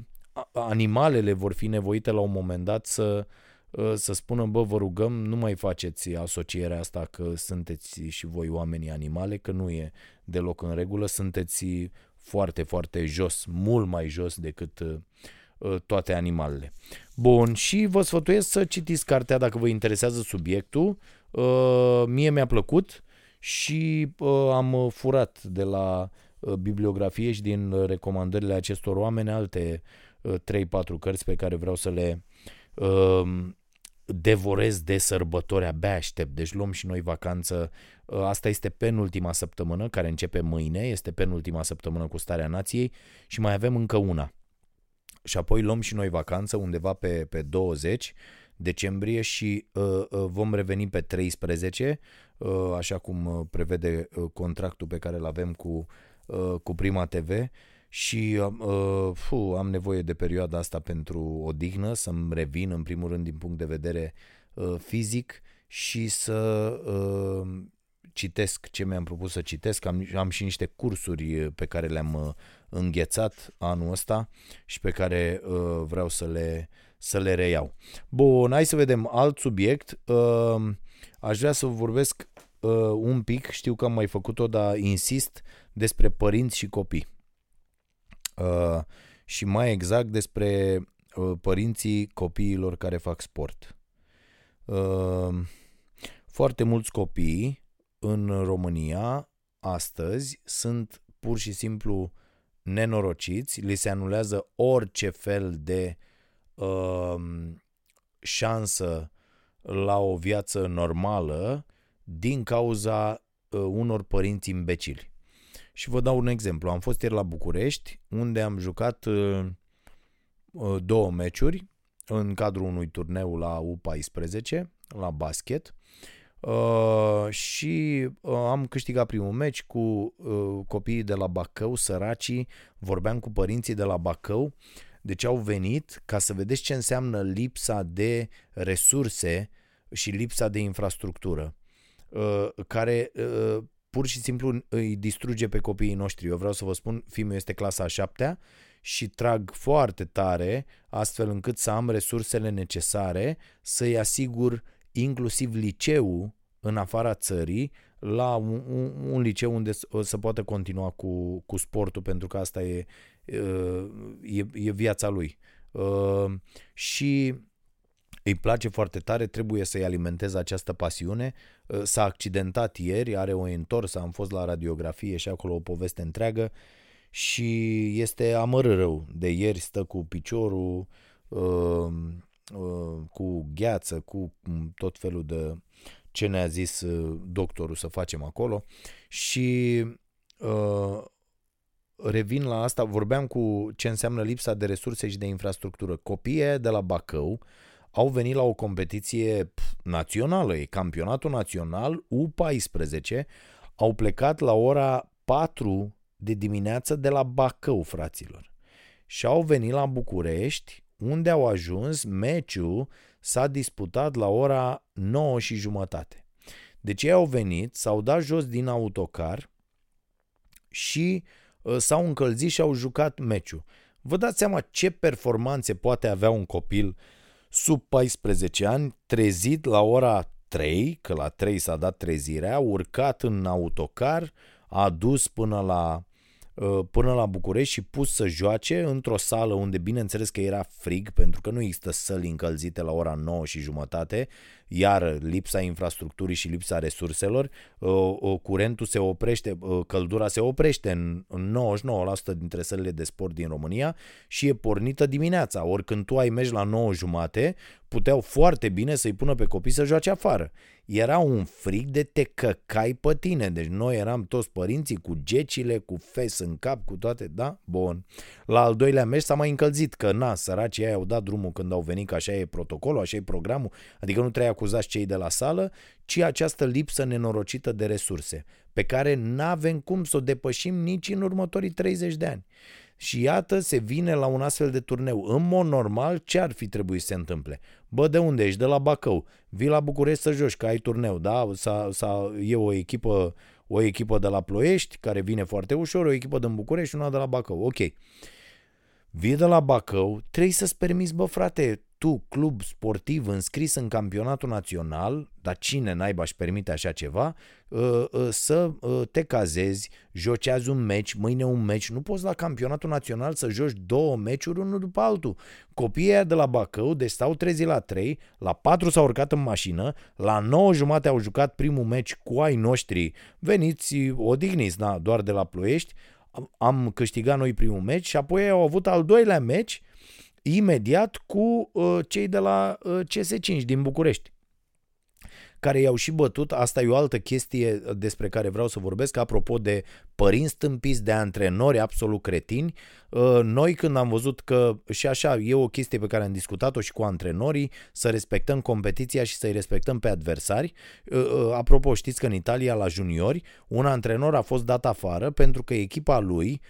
animalele vor fi nevoite la un moment dat să, să spună, bă, vă rugăm, nu mai faceți asocierea asta că sunteți și voi oamenii animale, că nu e deloc în regulă, sunteți foarte, foarte jos, mult mai jos decât uh, uh, toate animalele. Bun, și vă sfătuiesc să citiți cartea dacă vă interesează subiectul. Uh, mie mi-a plăcut și am furat de la bibliografie și din recomandările acestor oameni alte 3-4 cărți pe care vreau să le devorez de sărbători, abia aștept. Deci luăm și noi vacanță. Uh, asta este penultima săptămână, care începe mâine, este penultima săptămână cu starea nației și mai avem încă una. Și apoi luăm și noi vacanță undeva pe, pe 20 decembrie și uh, uh, vom reveni pe 13, uh, așa cum uh, prevede uh, contractul pe care îl avem cu, uh, cu Prima TV și uh, fu, am nevoie de perioada asta pentru odihnă, să-mi revin în primul rând din punct de vedere uh, fizic și să uh, citesc ce mi-am propus să citesc. Am, am și niște cursuri pe care le-am uh, înghețat anul ăsta și pe care uh, vreau să le, să le reiau. Bun, hai să vedem alt subiect. Uh, aș vrea să vorbesc uh, un pic, știu că am mai făcut-o, dar insist despre părinți și copii. Uh, și mai exact despre uh, părinții copiilor care fac sport. Uh, foarte mulți copii în România astăzi sunt pur și simplu nenorociți, li se anulează orice fel de uh, șansă la o viață normală din cauza uh, unor părinți imbecili. Și vă dau un exemplu. Am fost ieri la București, unde am jucat uh, uh, două meciuri în cadrul unui turneu la U14, la basket. Uh, și uh, am câștigat primul meci cu uh, copiii de la Bacău, săracii, vorbeam cu părinții de la Bacău, deci au venit ca să vedeți ce înseamnă lipsa de resurse și lipsa de infrastructură, uh, care uh, pur și simplu îi distruge pe copiii noștri. Eu vreau să vă spun, fiul meu este clasa a șaptea și trag foarte tare astfel încât să am resursele necesare să-i asigur inclusiv liceul în afara țării la un, un, un liceu unde să poată continua cu, cu sportul pentru că asta e, e, e viața lui. Și îi place foarte tare, trebuie să-i alimenteze această pasiune. S-a accidentat ieri, are o întorsă, am fost la radiografie și acolo o poveste întreagă și este amără rău. De ieri stă cu piciorul, uh, uh, cu gheață, cu tot felul de ce ne-a zis uh, doctorul să facem acolo și uh, revin la asta, vorbeam cu ce înseamnă lipsa de resurse și de infrastructură. Copiii de la Bacău au venit la o competiție națională, e campionatul național U14, au plecat la ora 4 de dimineață de la Bacău, fraților. Și au venit la București, unde au ajuns, meciul s-a disputat la ora 9 și jumătate. Deci ei au venit, s-au dat jos din autocar și uh, s-au încălzit și au jucat meciul. Vă dați seama ce performanțe poate avea un copil sub 14 ani trezit la ora 3, că la 3 s-a dat trezirea, urcat în autocar, a dus până la Uh, până la București și pus să joace într-o sală unde bineînțeles că era frig pentru că nu există săli încălzite la ora 9 și jumătate, iar lipsa infrastructurii și lipsa resurselor, uh, uh, curentul se oprește, căldura se oprește în 99% dintre sălile de sport din România și e pornită dimineața. Ori când tu ai mergi la 9 jumate, puteau foarte bine să-i pună pe copii să joace afară. Era un frig de te căcai pe tine, deci noi eram toți părinții cu gecile, cu fes în cap, cu toate, da? Bun. La al doilea meci s-a mai încălzit, că na, săracii ei au dat drumul când au venit, că așa e protocolul, așa e programul, adică nu trebuie acuzați cei de la sală, ci această lipsă nenorocită de resurse, pe care n-avem cum să o depășim nici în următorii 30 de ani. Și iată, se vine la un astfel de turneu. În mod normal, ce ar fi trebuit să se întâmple? Bă, de unde ești? De la Bacău. Vii la București să joci, că ai turneu, da? Sa, sa, e o echipă, o echipă de la Ploiești, care vine foarte ușor, o echipă din București și una de la Bacău. Ok. Vii de la Bacău, trebuie să-ți permiți, bă frate, tu, club sportiv înscris în campionatul național, dar cine naiba își permite așa ceva, uh, uh, să uh, te cazezi, joci azi un meci, mâine un meci, nu poți la campionatul național să joci două meciuri unul după altul. Copiii de la Bacău, deci stau trezi la 3, la 4 s-au urcat în mașină, la 9 jumate au jucat primul meci cu ai noștri, veniți, odihniți, na, doar de la Ploiești, am câștigat noi primul meci și apoi au avut al doilea meci imediat cu uh, cei de la uh, CS5 din București care i-au și bătut, asta e o altă chestie despre care vreau să vorbesc, apropo de părinți stâmpiți, de antrenori absolut cretini. Uh, noi când am văzut că, și așa, e o chestie pe care am discutat-o și cu antrenorii, să respectăm competiția și să-i respectăm pe adversari. Uh, uh, apropo, știți că în Italia, la juniori, un antrenor a fost dat afară pentru că echipa lui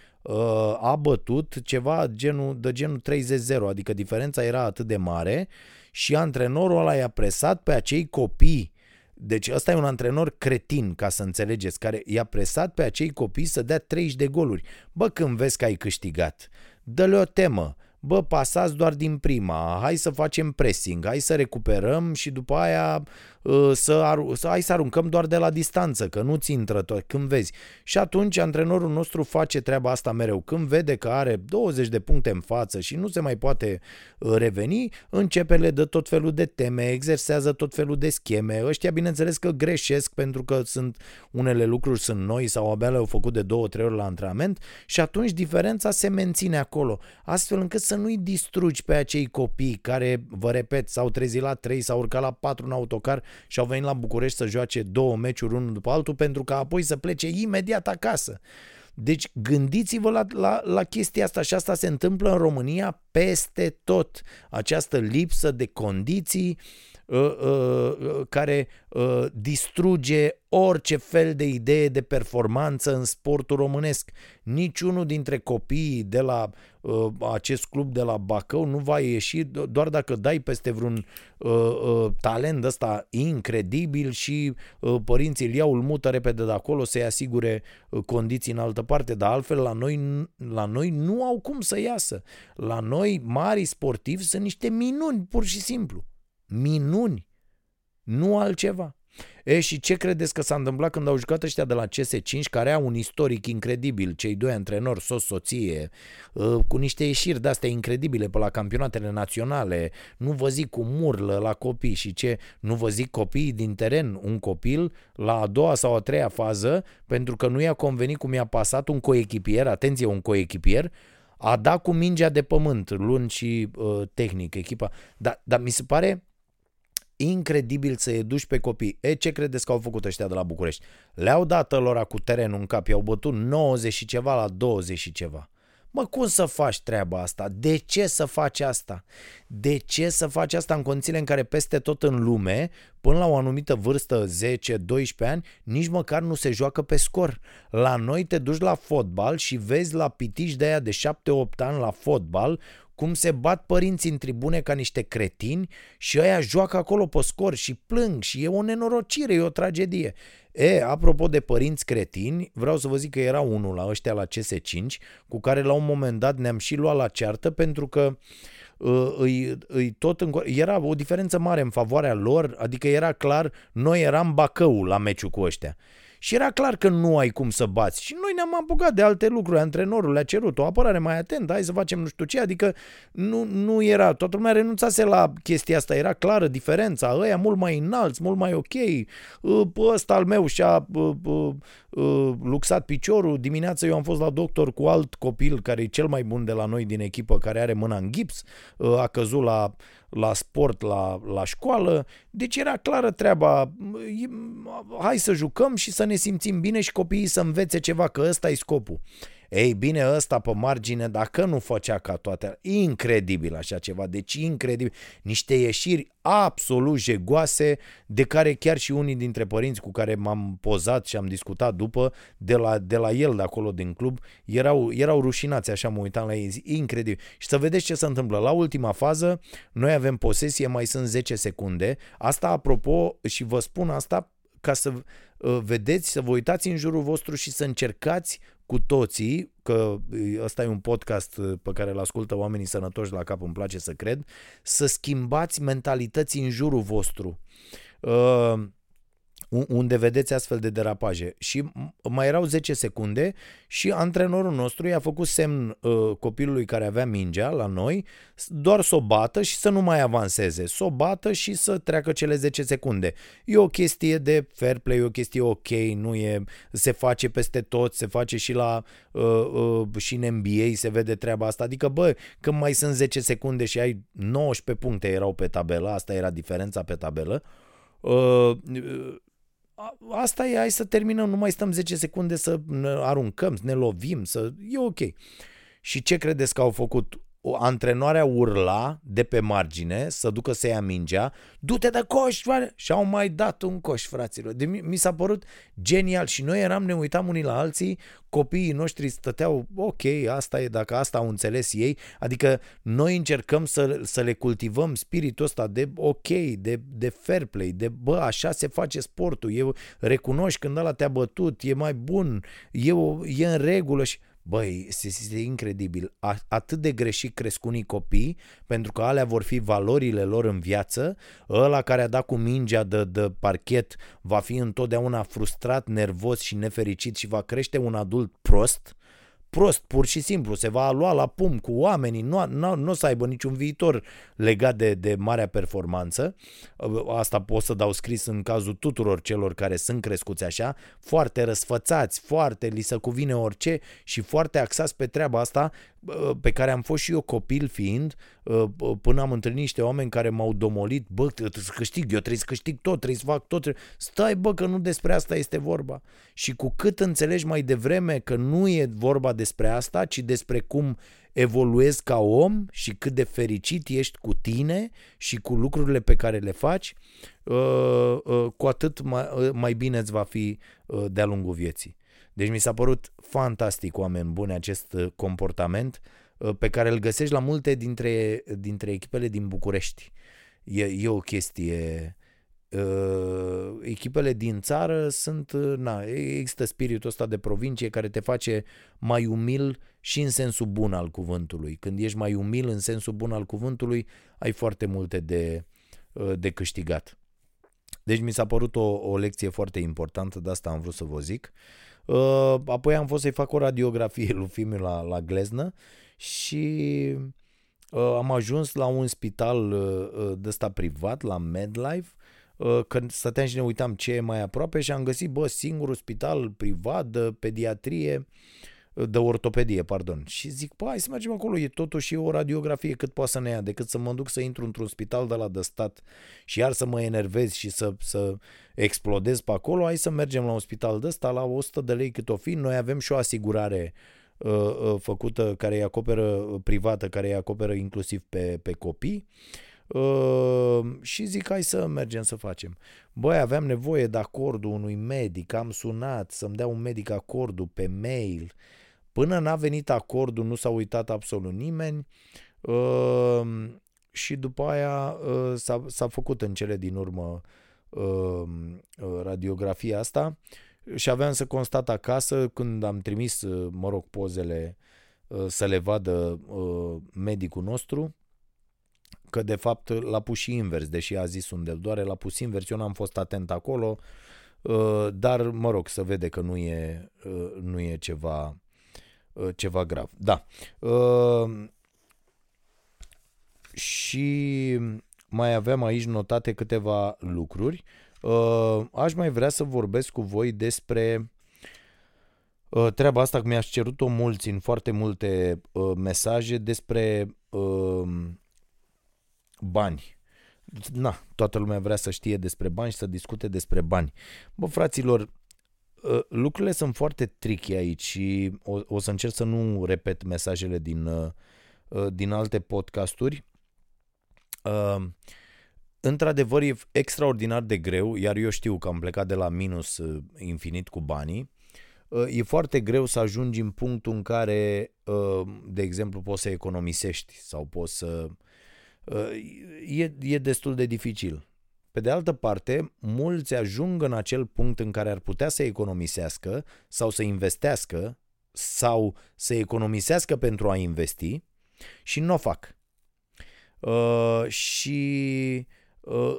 a bătut ceva genul, de genul 30-0, adică diferența era atât de mare și antrenorul ăla i-a presat pe acei copii deci ăsta e un antrenor cretin, ca să înțelegeți, care i-a presat pe acei copii să dea 30 de goluri. Bă, când vezi că ai câștigat, dă-le o temă, bă, pasați doar din prima, hai să facem pressing, hai să recuperăm și după aia uh, să, ar- să hai să aruncăm doar de la distanță, că nu ți intră tot, când vezi. Și atunci antrenorul nostru face treaba asta mereu. Când vede că are 20 de puncte în față și nu se mai poate uh, reveni, începe le dă tot felul de teme, exersează tot felul de scheme. Ăștia bineînțeles că greșesc pentru că sunt unele lucruri sunt noi sau abia le-au făcut de două, trei ori la antrenament și atunci diferența se menține acolo, astfel încât să nu-i distrugi pe acei copii care, vă repet, s-au trezit la 3, s-au urcat la 4 în autocar și au venit la București să joace două meciuri unul după altul pentru că apoi să plece imediat acasă. Deci gândiți-vă la, la, la chestia asta și asta se întâmplă în România peste tot. Această lipsă de condiții uh, uh, care uh, distruge orice fel de idee de performanță în sportul românesc. Niciunul dintre copiii de la uh, acest club de la Bacău nu va ieși doar dacă dai peste vreun uh, uh, talent ăsta incredibil și uh, părinții îl iau, îl mută repede de acolo să-i asigure uh, condiții în altă parte, dar altfel la noi, la noi nu au cum să iasă. La noi mari sportivi sunt niște minuni, pur și simplu. Minuni. Nu altceva. E, și ce credeți că s-a întâmplat când au jucat ăștia de la CS5, care au un istoric incredibil, cei doi antrenori, sos, soție, ă, cu niște ieșiri de-astea incredibile pe la campionatele naționale, nu vă zic cu murlă la copii și ce, nu vă zic copiii din teren, un copil la a doua sau a treia fază, pentru că nu i-a convenit cum i-a pasat un coechipier, atenție, un coechipier, a dat cu mingea de pământ, luni și uh, tehnic, echipa. Dar, dar mi se pare incredibil să educi pe copii. E, ce credeți că au făcut ăștia de la București? Le-au dat lor cu terenul în cap, i-au bătut 90 și ceva la 20 și ceva. Mă, cum să faci treaba asta? De ce să faci asta? De ce să faci asta în condițiile în care peste tot în lume, până la o anumită vârstă, 10-12 ani, nici măcar nu se joacă pe scor? La noi te duci la fotbal și vezi la pitici de aia de 7-8 ani la fotbal cum se bat părinții în tribune ca niște cretini și ăia joacă acolo pe scor și plâng și e o nenorocire, e o tragedie. E, apropo de părinți cretini, vreau să vă zic că era unul la ăștia la CS5 cu care la un moment dat ne-am și luat la ceartă pentru că uh, îi, îi tot în, era o diferență mare în favoarea lor, adică era clar, noi eram Bacău la meciul cu ăștia. Și era clar că nu ai cum să bați. Și noi ne-am apucat de alte lucruri. Antrenorul le-a cerut o apărare mai atentă, hai să facem nu știu ce. Adică nu, nu era, toată lumea renunțase la chestia asta. Era clară diferența. Ăia mult mai înalți, mult mai ok. Ăsta al meu și-a luxat piciorul. Dimineața eu am fost la doctor cu alt copil care e cel mai bun de la noi din echipă, care are mâna în gips. A căzut la la sport, la, la școală, deci era clară treaba, hai să jucăm și să ne simțim bine și copiii să învețe ceva, că ăsta e scopul. Ei bine, ăsta pe margine, dacă nu făcea ca toate, incredibil așa ceva, deci incredibil, niște ieșiri absolut jegoase, de care chiar și unii dintre părinți cu care m-am pozat și am discutat după, de la, de la el de acolo din club, erau, erau rușinați, așa mă uitam la ei, incredibil. Și să vedeți ce se întâmplă. La ultima fază, noi avem posesie, mai sunt 10 secunde. Asta, apropo, și vă spun asta ca să uh, vedeți, să vă uitați în jurul vostru și să încercați cu toții, că ăsta e un podcast uh, pe care îl ascultă oamenii sănătoși la cap, îmi place să cred, să schimbați mentalități în jurul vostru. Uh, unde vedeți astfel de derapaje. Și mai erau 10 secunde și antrenorul nostru i-a făcut semn uh, copilului care avea mingea la noi doar să o bată și să nu mai avanseze. Să o bată și să treacă cele 10 secunde. E o chestie de fair play, e o chestie ok, nu e, se face peste tot, se face și la uh, uh, și în NBA se vede treaba asta. Adică, bă, când mai sunt 10 secunde și ai 19 puncte erau pe tabelă, asta era diferența pe tabelă, uh, asta e, hai să terminăm, nu mai stăm 10 secunde să ne aruncăm, să ne lovim, să... e ok. Și ce credeți că au făcut? O antrenoarea urla de pe margine să ducă să ia mingea, du-te de coș, frate! și au mai dat un coș, fraților. De, mi s-a părut genial și noi eram, ne uitam unii la alții, copiii noștri stăteau, ok, asta e, dacă asta au înțeles ei, adică noi încercăm să, să le cultivăm spiritul ăsta de ok, de, de fair play, de bă, așa se face sportul, eu recunoști când ăla te-a bătut, e mai bun, e, e în regulă și Băi, este incredibil. Atât de greșit cresc unii copii, pentru că alea vor fi valorile lor în viață. Ăla care a dat cu mingea de, de parchet va fi întotdeauna frustrat, nervos și nefericit și va crește un adult prost prost, pur și simplu, se va lua la pum cu oamenii, nu, nu, nu o să aibă niciun viitor legat de, de marea performanță. Asta pot să dau scris în cazul tuturor celor care sunt crescuți așa, foarte răsfățați, foarte li se cuvine orice și foarte axați pe treaba asta pe care am fost și eu copil fiind, până am întâlnit niște oameni care m-au domolit, bă, trebuie să câștig, eu trebuie să câștig tot, trebuie să fac tot. Stai, bă, că nu despre asta este vorba. Și cu cât înțelegi mai devreme că nu e vorba despre asta, ci despre cum evoluezi ca om și cât de fericit ești cu tine și cu lucrurile pe care le faci, uh, uh, cu atât mai, uh, mai bine îți va fi de-a lungul vieții. Deci mi s-a părut fantastic, oameni buni, acest comportament pe care îl găsești la multe dintre, dintre echipele din București. E, e o chestie uh, echipele din țară sunt, na, există spiritul ăsta de provincie care te face mai umil și în sensul bun al cuvântului. Când ești mai umil în sensul bun al cuvântului, ai foarte multe de, uh, de câștigat. Deci mi s-a părut o, o lecție foarte importantă, de asta am vrut să vă zic. Uh, apoi am fost să-i fac o radiografie lui Fimiu la, la Gleznă și uh, am ajuns la un spital uh, de ăsta privat, la MedLife, Uh, când stăteam și ne uitam ce e mai aproape și am găsit, bă, singurul spital privat de pediatrie, uh, de ortopedie, pardon. Și zic, bă, hai să mergem acolo, e totuși o radiografie cât poate să ne ia, decât să mă duc să intru într-un spital de la de stat și iar să mă enervez și să, să explodez pe acolo, hai să mergem la un spital de ăsta la 100 de lei cât o fi, noi avem și o asigurare uh, uh, făcută care îi acoperă, uh, privată, care îi acoperă inclusiv pe, pe copii. Uh, Uh, și zic, hai să mergem să facem. Băi, aveam nevoie de acordul unui medic, am sunat să-mi dea un medic acordul pe mail. Până n-a venit acordul, nu s-a uitat absolut nimeni uh, și după aia uh, s-a, s-a făcut în cele din urmă uh, radiografia asta și aveam să constat acasă când am trimis, uh, mă rog, pozele uh, să le vadă uh, medicul nostru că de fapt l-a pus și invers, deși a zis unde îl doare, l-a pus invers, eu n-am fost atent acolo, uh, dar mă rog să vede că nu e, uh, nu e ceva, uh, ceva grav. Da. Și mai aveam aici notate câteva lucruri. Aș mai vrea să vorbesc cu voi despre treaba asta, că mi-aș cerut-o mulți în foarte multe mesaje despre bani. Na, toată lumea vrea să știe despre bani și să discute despre bani. Bă, fraților, ă, lucrurile sunt foarte tricky aici și o, o să încerc să nu repet mesajele din, ă, ă, din alte podcasturi. Într-adevăr, e extraordinar de greu, iar eu știu că am plecat de la minus infinit cu banii. E foarte greu să ajungi în punctul în care, de exemplu, poți să economisești sau poți să e, e destul de dificil. Pe de altă parte, mulți ajung în acel punct în care ar putea să economisească sau să investească sau să economisească pentru a investi și nu o fac. Uh, și uh,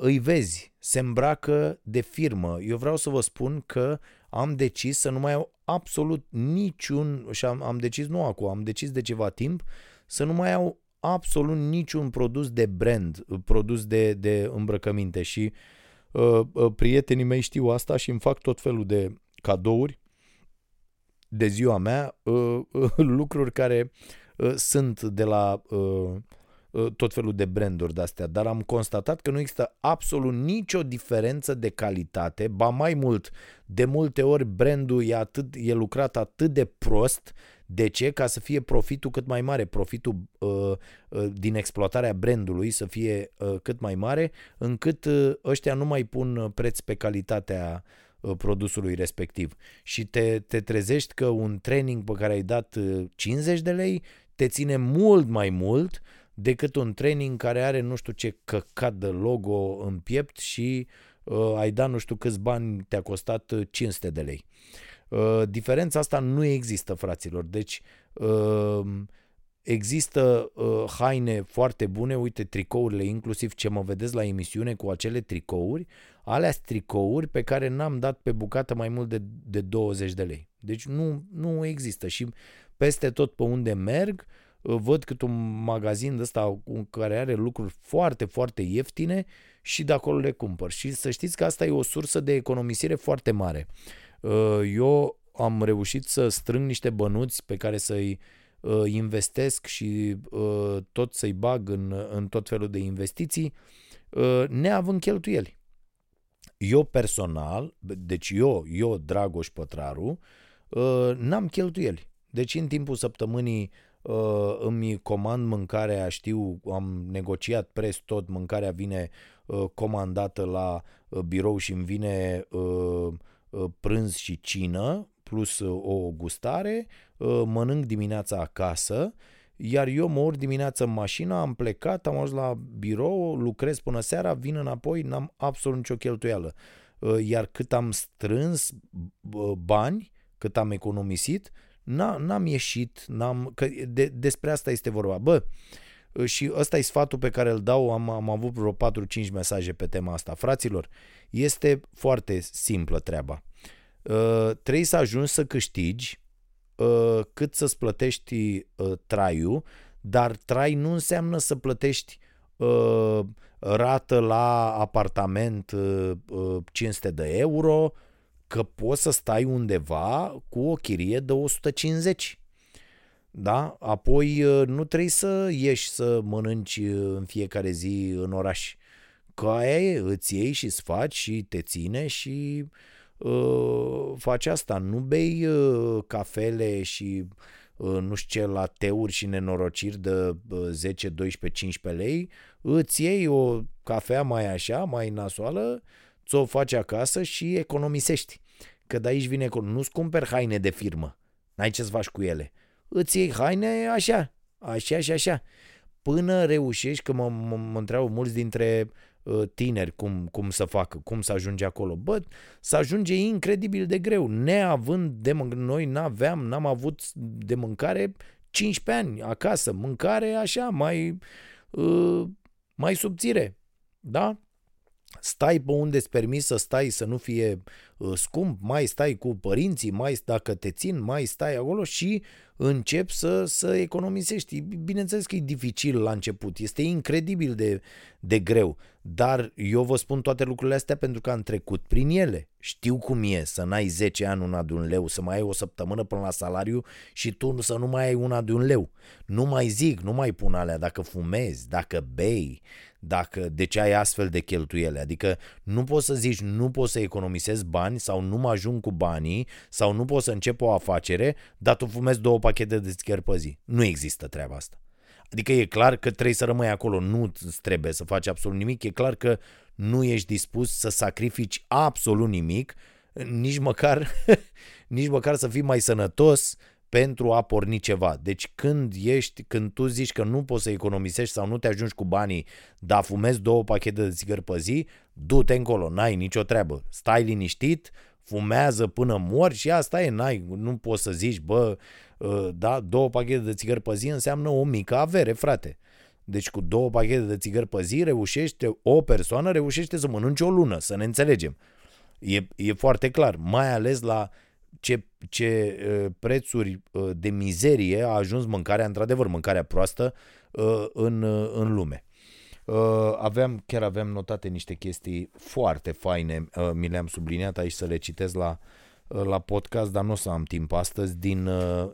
îi vezi, se îmbracă de firmă. Eu vreau să vă spun că am decis să nu mai au absolut niciun, și am, am decis nu acum, am decis de ceva timp, să nu mai au absolut niciun produs de brand, produs de, de îmbrăcăminte și uh, uh, prietenii mei știu asta și îmi fac tot felul de cadouri de ziua mea, uh, uh, lucruri care uh, sunt de la uh, uh, tot felul de branduri de astea, dar am constatat că nu există absolut nicio diferență de calitate, ba mai mult, de multe ori brandul e, atât, e lucrat atât de prost de ce? Ca să fie profitul cât mai mare, profitul uh, uh, din exploatarea brandului să fie uh, cât mai mare, încât uh, ăștia nu mai pun preț pe calitatea uh, produsului respectiv. Și te, te trezești că un training pe care ai dat uh, 50 de lei te ține mult mai mult decât un training care are nu știu ce căcat de logo în piept și uh, ai dat nu știu câți bani te-a costat 500 uh, de lei. Uh, diferența asta nu există, fraților. Deci uh, există uh, haine foarte bune, uite tricourile, inclusiv ce mă vedeți la emisiune cu acele tricouri, alea tricouri pe care n-am dat pe bucată mai mult de, de 20 de lei. Deci nu, nu există și peste tot pe unde merg, văd cât un magazin de ăsta care are lucruri foarte, foarte ieftine și de acolo le cumpăr. Și să știți că asta e o sursă de economisire foarte mare. Uh, eu am reușit să strâng niște bănuți pe care să-i uh, investesc și uh, tot să-i bag în, în tot felul de investiții, neavând cheltuieli. Eu personal, deci eu, eu Dragoș Pătraru, n-am cheltuieli. Deci în timpul săptămânii uh, îmi comand mâncarea, știu, am negociat preț tot, mâncarea vine uh, comandată la uh, birou și îmi vine uh, uh, prânz și cină, plus uh, o gustare, uh, mănânc dimineața acasă, iar eu mă urc dimineața în mașină, am plecat, am ajuns la birou, lucrez până seara, vin înapoi, n-am absolut nicio cheltuială. Uh, iar cât am strâns uh, bani, cât am economisit, n-am ieșit, n-am, că de, despre asta este vorba. Bă, uh, și ăsta e sfatul pe care îl dau, am, am avut vreo 4-5 mesaje pe tema asta. Fraților, este foarte simplă treaba. Uh, trebuie să ajungi să câștigi uh, cât să-ți plătești uh, traiul, dar trai nu înseamnă să plătești uh, rată la apartament uh, 500 uh, de euro, că poți să stai undeva cu o chirie de 150. Da? Apoi uh, nu trebuie să ieși să mănânci uh, în fiecare zi în oraș. Că aia e, îți iei și îți faci și te ține și uh, faci asta. Nu bei uh, cafele și uh, nu știu ce, lateuri și nenorociri de uh, 10, 12, 15 lei, îți iei o cafea mai așa, mai nasoală, ți-o faci acasă și economisești. Că de aici vine, nu-ți cumperi haine de firmă, n-ai ce să faci cu ele. Îți iei haine așa, așa și așa. Până reușești, că mă, mă, mă întreabă mulți dintre uh, tineri cum, cum să facă, cum să ajunge acolo. Bă, să ajunge incredibil de greu. Neavând de mâncare, noi n-aveam, n-am avut de mâncare 15 ani acasă. Mâncare așa, mai, uh, mai subțire. Da? Stai pe unde îți permis să stai să nu fie uh, scump, mai stai cu părinții, mai dacă te țin, mai stai acolo și începi să, să economisești. Bineînțeles că e dificil la început, este incredibil de, de greu, dar eu vă spun toate lucrurile astea pentru că am trecut prin ele. Știu cum e să n-ai 10 ani una de un leu, să mai ai o săptămână până la salariu și tu să nu mai ai una de un leu. Nu mai zic, nu mai pun alea dacă fumezi, dacă bei, dacă, de ce ai astfel de cheltuiele. Adică nu poți să zici nu pot să economisesc bani sau nu mă ajung cu banii sau nu pot să încep o afacere, dar tu fumezi două pachete de țigări pe zi. Nu există treaba asta. Adică e clar că trebuie să rămâi acolo, nu trebuie să faci absolut nimic, e clar că nu ești dispus să sacrifici absolut nimic, nici măcar, nici măcar să fii mai sănătos, pentru a porni ceva. Deci când ești, când tu zici că nu poți să economisești sau nu te ajungi cu banii, dar fumezi două pachete de țigări pe zi, du-te încolo, n-ai nicio treabă. Stai liniștit, fumează până mori și asta e, n-ai, nu poți să zici, bă, ă, da, două pachete de țigări pe zi înseamnă o mică avere, frate. Deci cu două pachete de țigări pe zi reușește, o persoană reușește să mănânce o lună, să ne înțelegem. E, e foarte clar, mai ales la ce, ce prețuri de mizerie a ajuns mâncarea, într-adevăr, mâncarea proastă în, în lume. Aveam, chiar aveam notate niște chestii foarte faine, mi le-am subliniat aici să le citesc la, la podcast, dar nu o să am timp astăzi, din,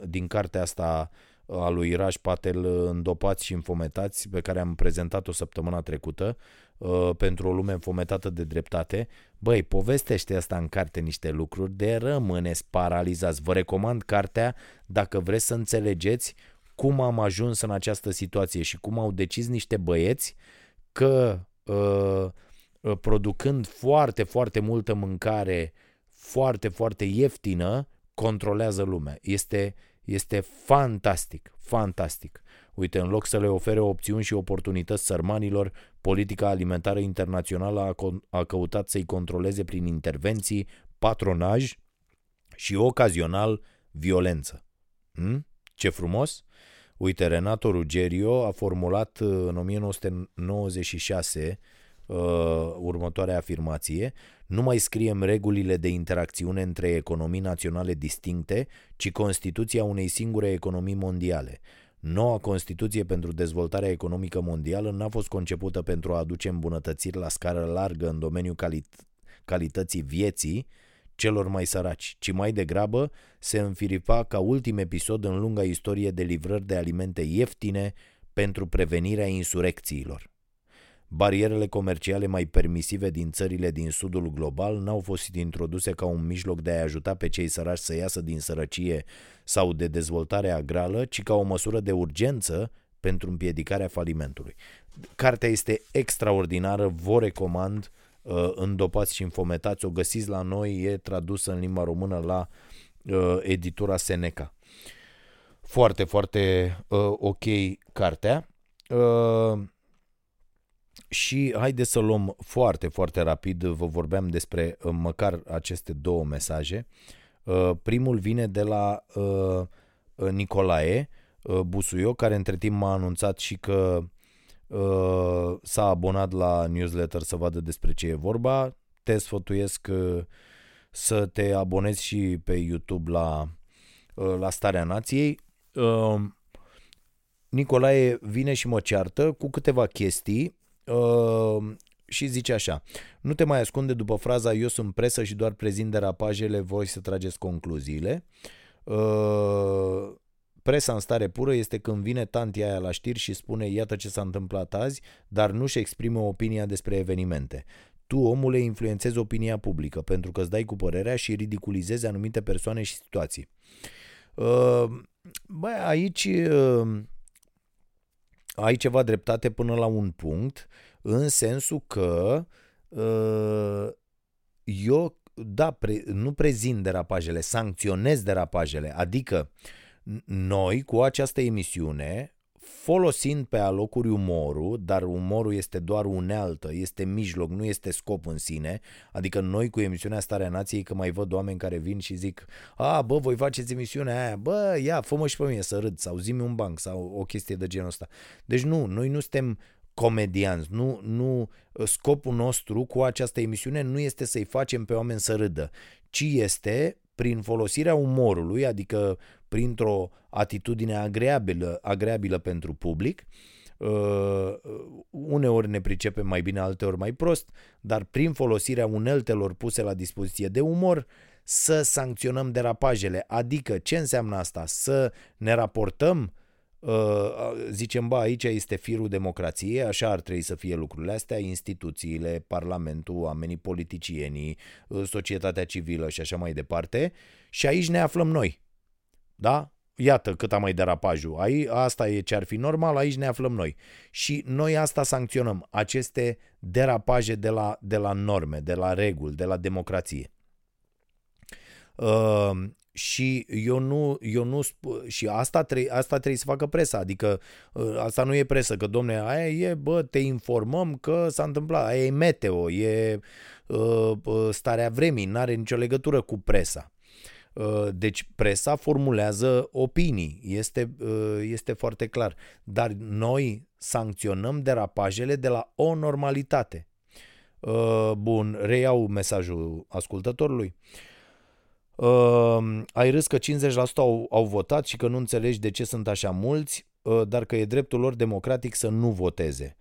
din cartea asta a lui Raj Patel Îndopați și Înfometați, pe care am prezentat-o săptămâna trecută, uh, pentru o lume înfometată de dreptate. Băi, povestește asta în carte niște lucruri de rămâneți paralizați. Vă recomand cartea dacă vreți să înțelegeți cum am ajuns în această situație și cum au decis niște băieți că uh, uh producând foarte, foarte multă mâncare foarte, foarte ieftină, controlează lumea. Este, este fantastic, fantastic. Uite, în loc să le ofere opțiuni și oportunități sărmanilor, politica alimentară internațională a, a căutat să-i controleze prin intervenții, patronaj și ocazional violență. Hm? Ce frumos! Uite, Renato Rugerio a formulat uh, în 1996 uh, următoarea afirmație nu mai scriem regulile de interacțiune între economii naționale distincte, ci Constituția unei singure economii mondiale. Noua Constituție pentru dezvoltarea economică mondială n-a fost concepută pentru a aduce îmbunătățiri la scară largă în domeniul calit- calității vieții celor mai săraci, ci mai degrabă se înfiripa ca ultim episod în lunga istorie de livrări de alimente ieftine pentru prevenirea insurecțiilor. barierele comerciale mai permisive din țările din sudul global n-au fost introduse ca un mijloc de a ajuta pe cei săraci să iasă din sărăcie sau de dezvoltare agrală, ci ca o măsură de urgență pentru împiedicarea falimentului. Cartea este extraordinară, vă recomand, uh, îndopați și înfometați, o găsiți la noi, e tradusă în limba română la uh, editura Seneca. Foarte, foarte uh, ok cartea. Uh, și haideți să luăm foarte, foarte rapid, vă vorbeam despre uh, măcar aceste două mesaje. Uh, primul vine de la uh, Nicolae Busuio, care între timp m-a anunțat și că s-a abonat la newsletter să vadă despre ce e vorba. Te sfătuiesc să te abonezi și pe YouTube la, la Starea Nației. Nicolae vine și mă ceartă cu câteva chestii Uh, și zice așa, nu te mai ascunde după fraza eu sunt presă și doar prezint derapajele, voi să trageți concluziile. Uh, presa în stare pură este când vine tantia aia la știri și spune iată ce s-a întâmplat azi, dar nu-și exprimă opinia despre evenimente. Tu, omule, influențezi opinia publică pentru că îți dai cu părerea și ridiculizezi anumite persoane și situații. Uh, bă, aici uh, ai ceva dreptate până la un punct, în sensul că uh, eu, da, pre, nu prezint derapajele, sancționez derapajele, adică noi cu această emisiune folosind pe alocuri umorul, dar umorul este doar unealtă, este mijloc, nu este scop în sine, adică noi cu emisiunea Starea Nației, că mai văd oameni care vin și zic, a, bă, voi faceți emisiunea aia, bă, ia, fă și pe mine să râd, sau zi un banc, sau o chestie de genul ăsta. Deci nu, noi nu suntem comedianți, nu, nu, scopul nostru cu această emisiune nu este să-i facem pe oameni să râdă, ci este prin folosirea umorului, adică printr-o atitudine agreabilă, agreabilă pentru public, Uh, uneori ne pricepem mai bine, alteori mai prost, dar prin folosirea uneltelor puse la dispoziție de umor, să sancționăm derapajele. Adică, ce înseamnă asta? Să ne raportăm uh, zicem, ba, aici este firul democrației, așa ar trebui să fie lucrurile astea, instituțiile, parlamentul, oamenii politicienii, uh, societatea civilă și așa mai departe. Și aici ne aflăm noi. Da? Iată cât am mai derapajul. Aici, asta e ce ar fi normal, aici ne aflăm noi. Și noi asta sancționăm, aceste derapaje de la, de la norme, de la reguli, de la democrație. Uh, și eu nu, eu nu sp- și asta, tre- asta trebuie să facă presa, adică uh, asta nu e presă, că domne, aia e, bă, te informăm că s-a întâmplat, aia e meteo, e uh, uh starea vremii, nu are nicio legătură cu presa. Uh, deci presa formulează opinii, este, uh, este foarte clar. Dar noi sancționăm derapajele de la o normalitate. Uh, bun, reiau mesajul ascultătorului. Ai râs că 50% au, au votat și că nu înțelegi de ce sunt așa mulți, dar că e dreptul lor democratic să nu voteze.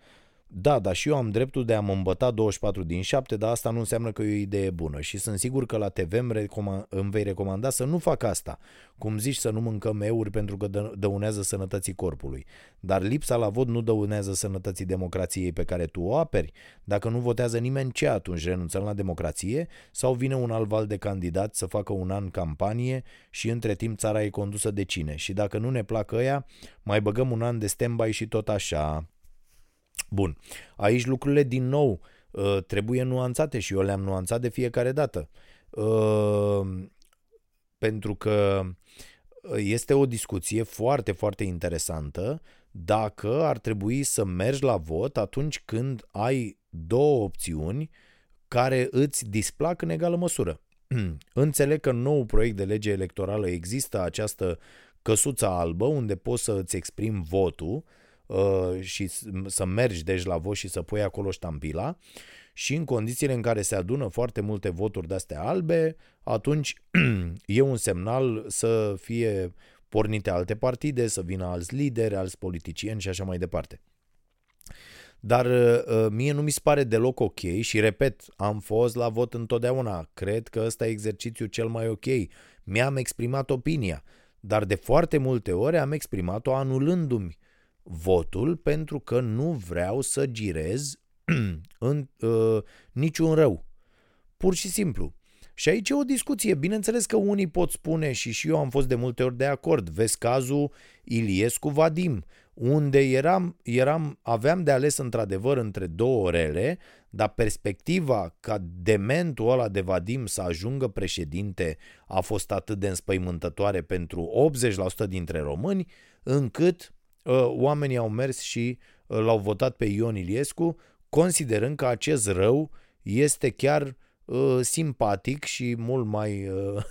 Da, dar și eu am dreptul de a mă îmbăta 24 din 7, dar asta nu înseamnă că e o idee bună și sunt sigur că la TV îmi, recom- îmi vei recomanda să nu fac asta. Cum zici să nu mâncăm euri pentru că dă- dăunează sănătății corpului. Dar lipsa la vot nu dăunează sănătății democrației pe care tu o aperi. Dacă nu votează nimeni, ce atunci renunțăm la democrație? Sau vine un alt val de candidat să facă un an campanie și între timp țara e condusă de cine? Și dacă nu ne plac ăia, mai băgăm un an de stand-by și tot așa. Bun. Aici lucrurile din nou uh, trebuie nuanțate și eu le-am nuanțat de fiecare dată. Uh, pentru că este o discuție foarte, foarte interesantă dacă ar trebui să mergi la vot atunci când ai două opțiuni care îți displac în egală măsură. Înțeleg că în nou proiect de lege electorală există această căsuță albă unde poți să îți exprimi votul Uh, și să mergi deci la vot și să pui acolo ștampila și în condițiile în care se adună foarte multe voturi de-astea albe, atunci e un semnal să fie pornite alte partide, să vină alți lideri, alți politicieni și așa mai departe. Dar uh, mie nu mi se pare deloc ok și repet, am fost la vot întotdeauna, cred că ăsta e exercițiul cel mai ok. Mi-am exprimat opinia, dar de foarte multe ori am exprimat-o anulându-mi votul pentru că nu vreau să girez în, uh, niciun rău. Pur și simplu. Și aici e o discuție. Bineînțeles că unii pot spune și și eu am fost de multe ori de acord. Vezi cazul Iliescu Vadim, unde eram, eram, aveam de ales într-adevăr între două rele, dar perspectiva ca dementul ăla de Vadim să ajungă președinte a fost atât de înspăimântătoare pentru 80% dintre români, încât uh, oamenii au mers și uh, l-au votat pe Ion Iliescu, considerând că acest rău este chiar uh, simpatic și mult mai uh,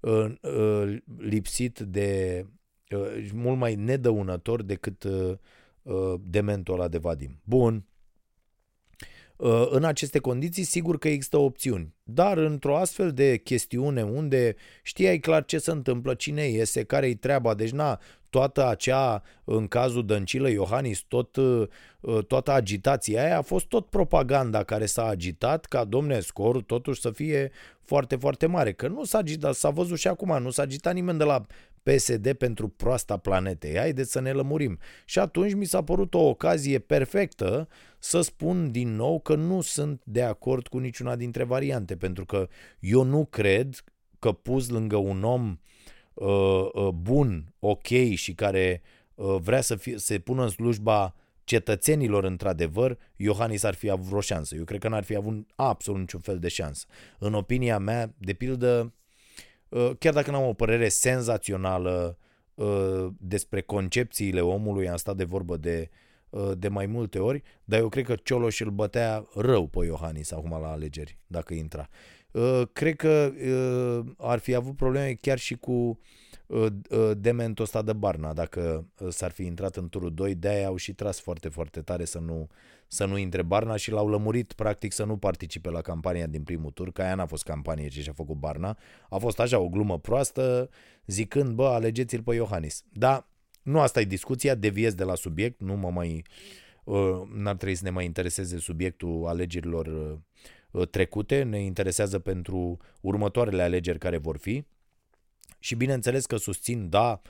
uh, uh, lipsit de uh, mult mai nedăunător decât uh, uh, dementul ăla de Vadim. Bun. Uh, în aceste condiții, sigur că există opțiuni. Dar într-o astfel de chestiune unde știai clar ce se întâmplă, cine iese, care-i treaba, deci na, toată acea, în cazul Dăncilă Iohannis, tot, uh, toată agitația aia a fost tot propaganda care s-a agitat ca, domne, scorul totuși să fie foarte, foarte mare. Că nu s-a agitat, s-a văzut și acum, nu s-a agitat nimeni de la PSD pentru proasta planetei. Haideți să ne lămurim. Și atunci mi s-a părut o ocazie perfectă să spun din nou că nu sunt de acord cu niciuna dintre variante, pentru că eu nu cred că pus lângă un om uh, uh, bun, ok și care uh, vrea să fie, se pună în slujba cetățenilor într-adevăr, Iohannis ar fi avut vreo șansă. Eu cred că n-ar fi avut absolut niciun fel de șansă. În opinia mea, de pildă, uh, chiar dacă n-am o părere senzațională uh, despre concepțiile omului, am stat de vorbă de, uh, de mai multe ori, dar eu cred că Cioloș îl bătea rău pe Iohannis acum la alegeri, dacă intra. Cred că ar fi avut probleme chiar și cu Uh, uh, dementul ăsta de Barna, dacă uh, s-ar fi intrat în turul 2, de-aia au și tras foarte, foarte tare să nu, să nu intre Barna și l-au lămurit practic să nu participe la campania din primul tur, că aia n-a fost campanie ce și-a făcut Barna, a fost așa o glumă proastă, zicând, bă, alegeți-l pe Iohannis. Da, nu asta e discuția, deviez de la subiect, nu mă mai, n-ar trebui să ne mai intereseze subiectul alegerilor trecute, ne interesează pentru următoarele alegeri care vor fi, și bineînțeles că susțin, da,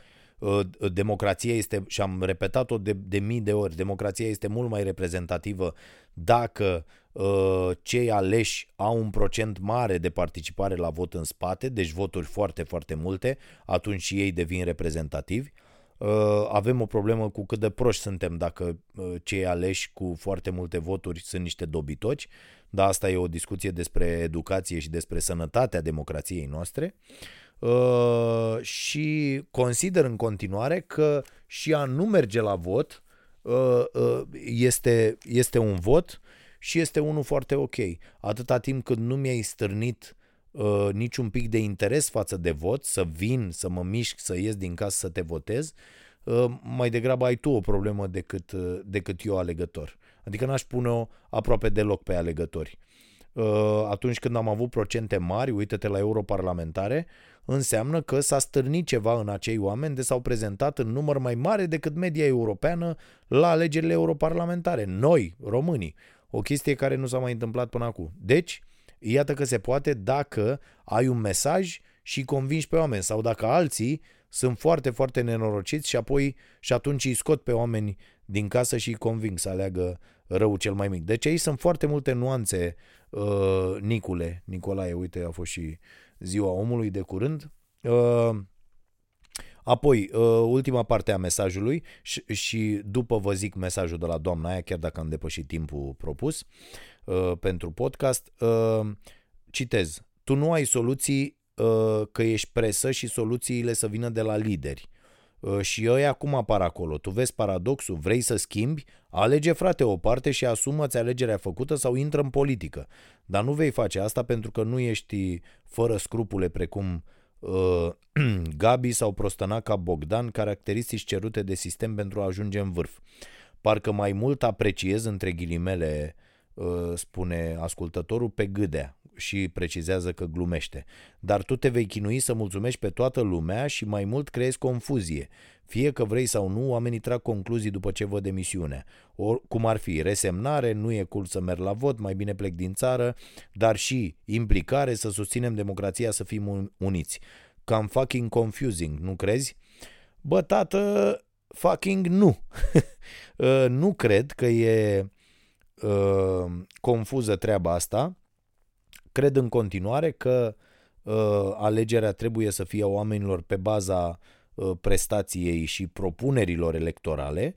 ă, democrația este, și am repetat-o de, de mii de ori, democrația este mult mai reprezentativă dacă uh, cei aleși au un procent mare de participare la vot în spate, deci voturi foarte, foarte multe, atunci și ei devin reprezentativi. Uh, avem o problemă cu cât de proști suntem dacă uh, cei aleși cu foarte multe voturi sunt niște dobitoci, dar asta e o discuție despre educație și despre sănătatea democrației noastre. Uh, Uh, și consider în continuare că și a nu merge la vot uh, uh, este, este un vot și este unul foarte ok. Atâta timp cât nu mi-ai stârnit uh, niciun pic de interes față de vot, să vin, să mă mișc, să ies din casă să te votez, uh, mai degrabă ai tu o problemă decât, uh, decât eu alegător. Adică n-aș pune-o aproape deloc pe alegători. Uh, atunci când am avut procente mari, uite-te la europarlamentare, înseamnă că s-a stârnit ceva în acei oameni de s-au prezentat în număr mai mare decât media europeană la alegerile europarlamentare. Noi, românii. O chestie care nu s-a mai întâmplat până acum. Deci, iată că se poate dacă ai un mesaj și convingi pe oameni sau dacă alții sunt foarte, foarte nenorociți și apoi și atunci îi scot pe oameni din casă și îi conving să aleagă rău cel mai mic. Deci aici sunt foarte multe nuanțe, uh, Nicule, Nicolae, uite, a fost și ziua omului de curând. Uh, apoi, uh, ultima parte a mesajului și, și după vă zic mesajul de la doamna aia, chiar dacă am depășit timpul propus uh, pentru podcast, uh, citez, tu nu ai soluții uh, că ești presă și soluțiile să vină de la lideri. Uh, și ei acum apar acolo. Tu vezi paradoxul, vrei să schimbi? Alege, frate, o parte și asumă-ți alegerea făcută sau intră în politică. Dar nu vei face asta pentru că nu ești fără scrupule precum uh, Gabi sau prostănaca Bogdan, caracteristici cerute de sistem pentru a ajunge în vârf. Parcă mai mult apreciez, între ghilimele, uh, spune ascultătorul, pe gâdea și precizează că glumește. Dar tu te vei chinui să mulțumești pe toată lumea și mai mult creezi confuzie. Fie că vrei sau nu, oamenii trag concluzii după ce văd emisiunea. Or, cum ar fi resemnare, nu e cool să merg la vot, mai bine plec din țară, dar și implicare să susținem democrația să fim uniți. Cam fucking confusing, nu crezi? Bă, tată, fucking nu. Uh, nu cred că e uh, confuză treaba asta. Cred în continuare că uh, alegerea trebuie să fie a oamenilor pe baza uh, prestației și propunerilor electorale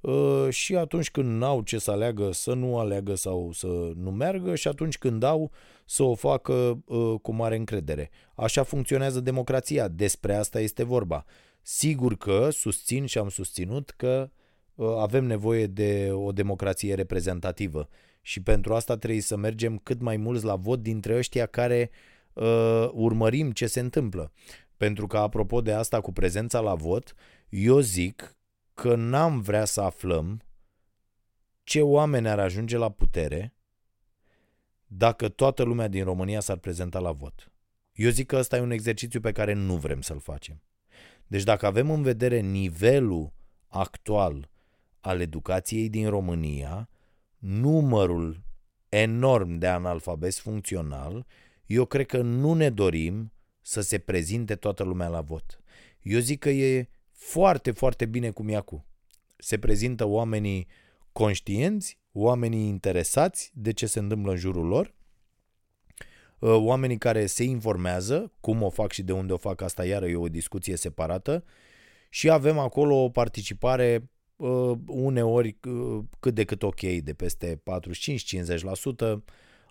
uh, și atunci când n-au ce să aleagă, să nu aleagă sau să nu meargă și atunci când au, să o facă uh, cu mare încredere. Așa funcționează democrația, despre asta este vorba. Sigur că susțin și am susținut că uh, avem nevoie de o democrație reprezentativă și pentru asta trebuie să mergem cât mai mulți la vot dintre ăștia care uh, urmărim ce se întâmplă. Pentru că, apropo de asta cu prezența la vot, eu zic că n-am vrea să aflăm ce oameni ar ajunge la putere dacă toată lumea din România s-ar prezenta la vot. Eu zic că ăsta e un exercițiu pe care nu vrem să-l facem. Deci dacă avem în vedere nivelul actual al educației din România, numărul enorm de analfabeti funcțional, eu cred că nu ne dorim să se prezinte toată lumea la vot. Eu zic că e foarte, foarte bine cum e acum. Se prezintă oamenii conștienți, oamenii interesați de ce se întâmplă în jurul lor, ă, oamenii care se informează, cum o fac și de unde o fac, asta iară e o discuție separată, și avem acolo o participare ă, uneori ă, cât de cât ok, de peste 45-50%,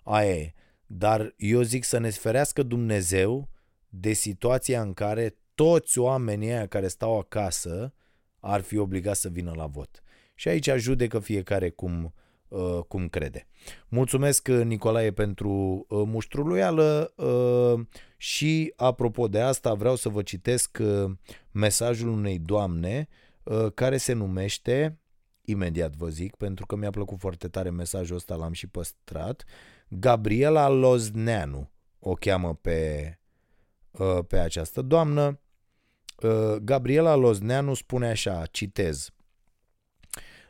aia e. Dar eu zic să ne ferească Dumnezeu de situația în care toți oamenii aia care stau acasă ar fi obligați să vină la vot. Și aici judecă fiecare cum, uh, cum crede. Mulțumesc, uh, Nicolae, pentru uh, muștruluială uh, și, apropo de asta, vreau să vă citesc uh, mesajul unei doamne uh, care se numește, imediat vă zic, pentru că mi-a plăcut foarte tare mesajul ăsta, l-am și păstrat, Gabriela Lozneanu. O cheamă pe, uh, pe această doamnă. Uh, Gabriela Lozneanu spune așa, citez,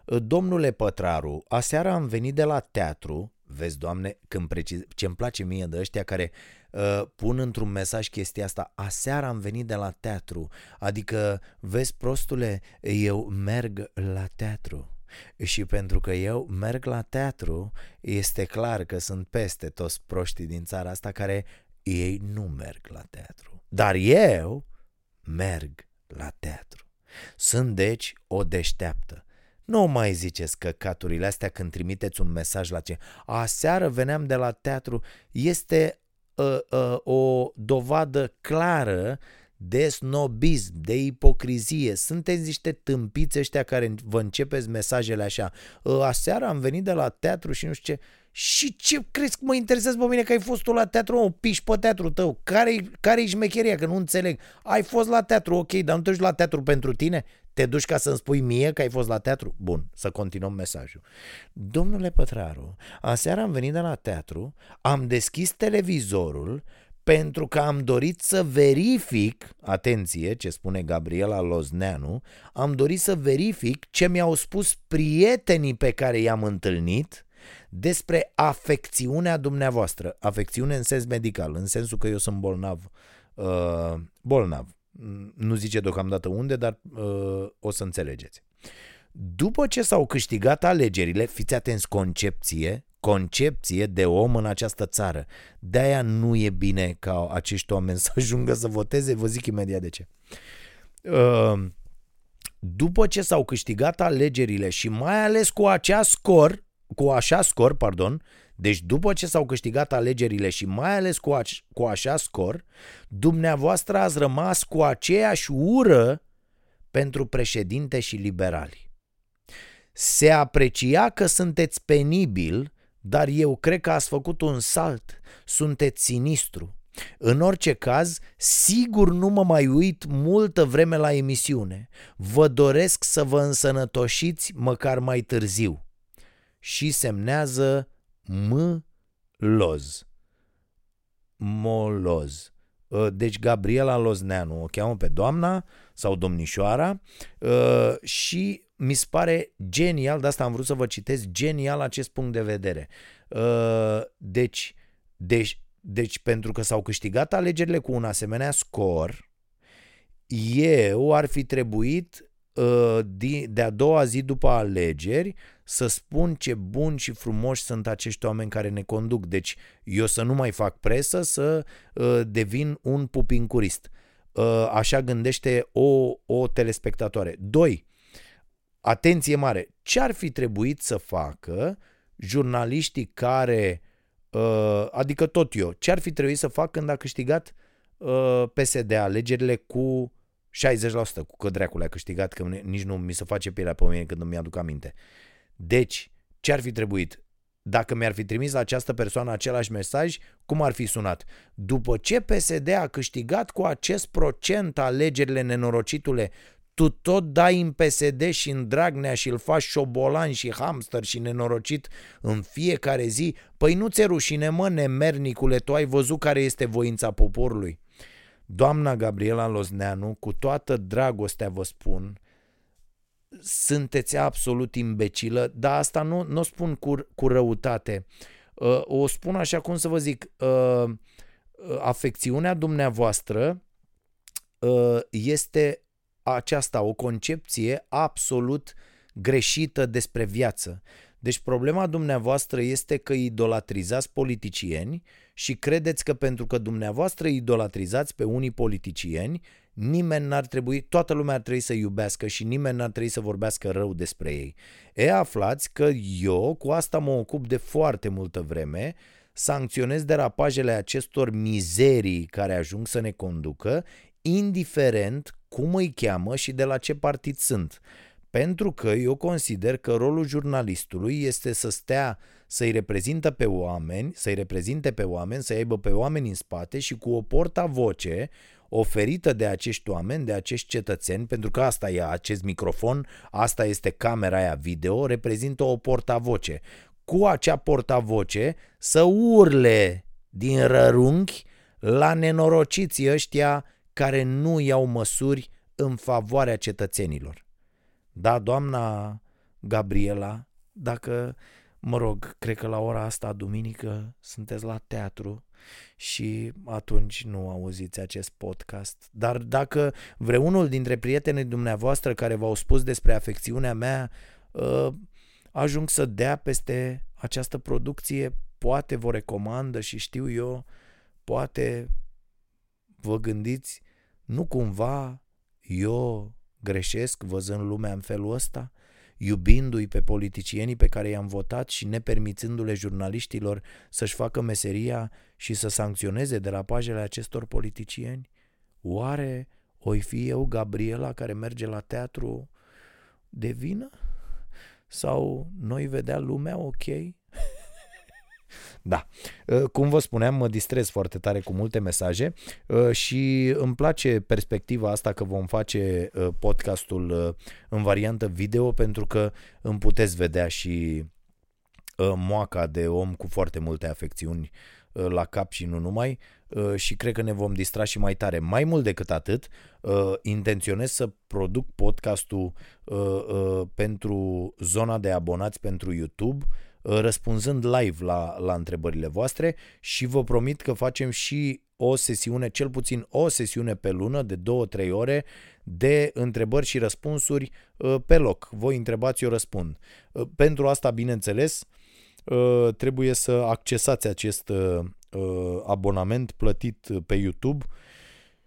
Domnule Pătraru, aseară am venit de la teatru, vezi, doamne, când precis... ce-mi place mie de ăștia care uh, pun într-un mesaj chestia asta, aseară am venit de la teatru, adică, vezi, prostule, eu merg la teatru. Și pentru că eu merg la teatru, este clar că sunt peste toți proștii din țara asta care ei nu merg la teatru. Dar eu merg la teatru. Sunt deci o deșteaptă. Nu mai ziceți că caturile astea când trimiteți un mesaj la ce aseară veneam de la teatru este uh, uh, o dovadă clară de snobism, de ipocrizie. Sunteți niște tâmpiți ăștia care vă începeți mesajele așa. Ă, aseară am venit de la teatru și nu știu ce. Și ce crezi că mă interesează pe mine că ai fost tu la teatru? O piși pe teatru tău. Care-i, care-i șmecheria? Că nu înțeleg. Ai fost la teatru, ok, dar nu te duci la teatru pentru tine? Te duci ca să-mi spui mie că ai fost la teatru? Bun, să continuăm mesajul. Domnule Pătraru, aseară am venit de la teatru, am deschis televizorul pentru că am dorit să verific, atenție ce spune Gabriela Lozneanu, am dorit să verific ce mi-au spus prietenii pe care i-am întâlnit despre afecțiunea dumneavoastră. Afecțiune în sens medical, în sensul că eu sunt bolnav. Uh, bolnav. Nu zice deocamdată unde, dar uh, o să înțelegeți. După ce s-au câștigat alegerile, fiți atenți, concepție, concepție de om în această țară. De-aia nu e bine ca acești oameni să ajungă să voteze, vă zic imediat de ce. Uh, după ce s-au câștigat alegerile și mai ales cu acea scor, cu așa scor, pardon, deci după ce s-au câștigat alegerile și mai ales cu, a- cu așa scor, dumneavoastră ați rămas cu aceeași ură pentru președinte și liberali. Se aprecia că sunteți penibil dar eu cred că ați făcut un salt, sunteți sinistru. În orice caz, sigur nu mă mai uit multă vreme la emisiune. Vă doresc să vă însănătoșiți măcar mai târziu. Și semnează M. Loz. Moloz. Ă, deci Gabriela Lozneanu o cheamă pe doamna sau domnișoara ă, și mi se pare genial, de asta am vrut să vă citesc, genial acest punct de vedere. Uh, deci, deci, deci pentru că s-au câștigat alegerile cu un asemenea scor, eu ar fi trebuit uh, de a doua zi după alegeri să spun ce buni și frumoși sunt acești oameni care ne conduc. Deci eu să nu mai fac presă, să uh, devin un pupincurist. Uh, așa gândește o, o telespectatoare. Doi, atenție mare, ce ar fi trebuit să facă jurnaliștii care, uh, adică tot eu, ce ar fi trebuit să fac când a câștigat uh, PSD alegerile cu 60%, cu că dracule a câștigat, că nici nu mi se face pielea pe mine când îmi aduc aminte. Deci, ce ar fi trebuit? Dacă mi-ar fi trimis la această persoană același mesaj, cum ar fi sunat? După ce PSD a câștigat cu acest procent alegerile nenorocitule, tu tot dai în PSD și în Dragnea și îl faci șobolan și hamster și nenorocit în fiecare zi, păi nu ți rușine, mă, nemernicule, tu ai văzut care este voința poporului. Doamna Gabriela Lozneanu, cu toată dragostea vă spun, sunteți absolut imbecilă, dar asta nu, nu o spun cu, cu răutate. Uh, o spun așa cum să vă zic, uh, afecțiunea dumneavoastră uh, este aceasta, o concepție absolut greșită despre viață. Deci problema dumneavoastră este că idolatrizați politicieni și credeți că pentru că dumneavoastră idolatrizați pe unii politicieni, nimeni n-ar trebui, toată lumea ar trebui să iubească și nimeni n-ar trebui să vorbească rău despre ei. E, aflați că eu cu asta mă ocup de foarte multă vreme, sancționez derapajele acestor mizerii care ajung să ne conducă, indiferent cum îi cheamă și de la ce partid sunt. Pentru că eu consider că rolul jurnalistului este să stea, să-i reprezintă pe oameni, să-i reprezinte pe oameni, să aibă pe oameni în spate și cu o porta-voce oferită de acești oameni, de acești cetățeni, pentru că asta e acest microfon, asta este camera aia video, reprezintă o portavoce. Cu acea portavoce să urle din rărunchi la nenorociții ăștia care nu iau măsuri în favoarea cetățenilor. Da, doamna Gabriela, dacă, mă rog, cred că la ora asta, duminică, sunteți la teatru și atunci nu auziți acest podcast. Dar dacă vreunul dintre prietenii dumneavoastră care v-au spus despre afecțiunea mea ă, ajung să dea peste această producție, poate vă recomandă și știu eu, poate vă gândiți, nu cumva eu greșesc văzând lumea în felul ăsta? Iubindu-i pe politicienii pe care i-am votat și nepermițându-le jurnaliștilor să-și facă meseria și să sancționeze derapajele acestor politicieni? Oare oi fi eu Gabriela care merge la teatru de vină? Sau noi vedea lumea ok? Da. Uh, cum vă spuneam, mă distrez foarte tare cu multe mesaje uh, și îmi place perspectiva asta că vom face uh, podcastul în variantă video pentru că îmi puteți vedea și moaca de om cu foarte multe afecțiuni la cap și nu numai și cred că ne vom distra și mai tare. Mai mult decât atât, intenționez să produc podcastul pentru zona de abonați pentru YouTube Uh, răspunzând live la, la întrebările voastre și vă promit că facem și o sesiune, cel puțin o sesiune pe lună de 2-3 ore de întrebări și răspunsuri uh, pe loc. Voi întrebați, eu răspund. Uh, pentru asta, bineînțeles, trebuie să accesați acest abonament plătit pe YouTube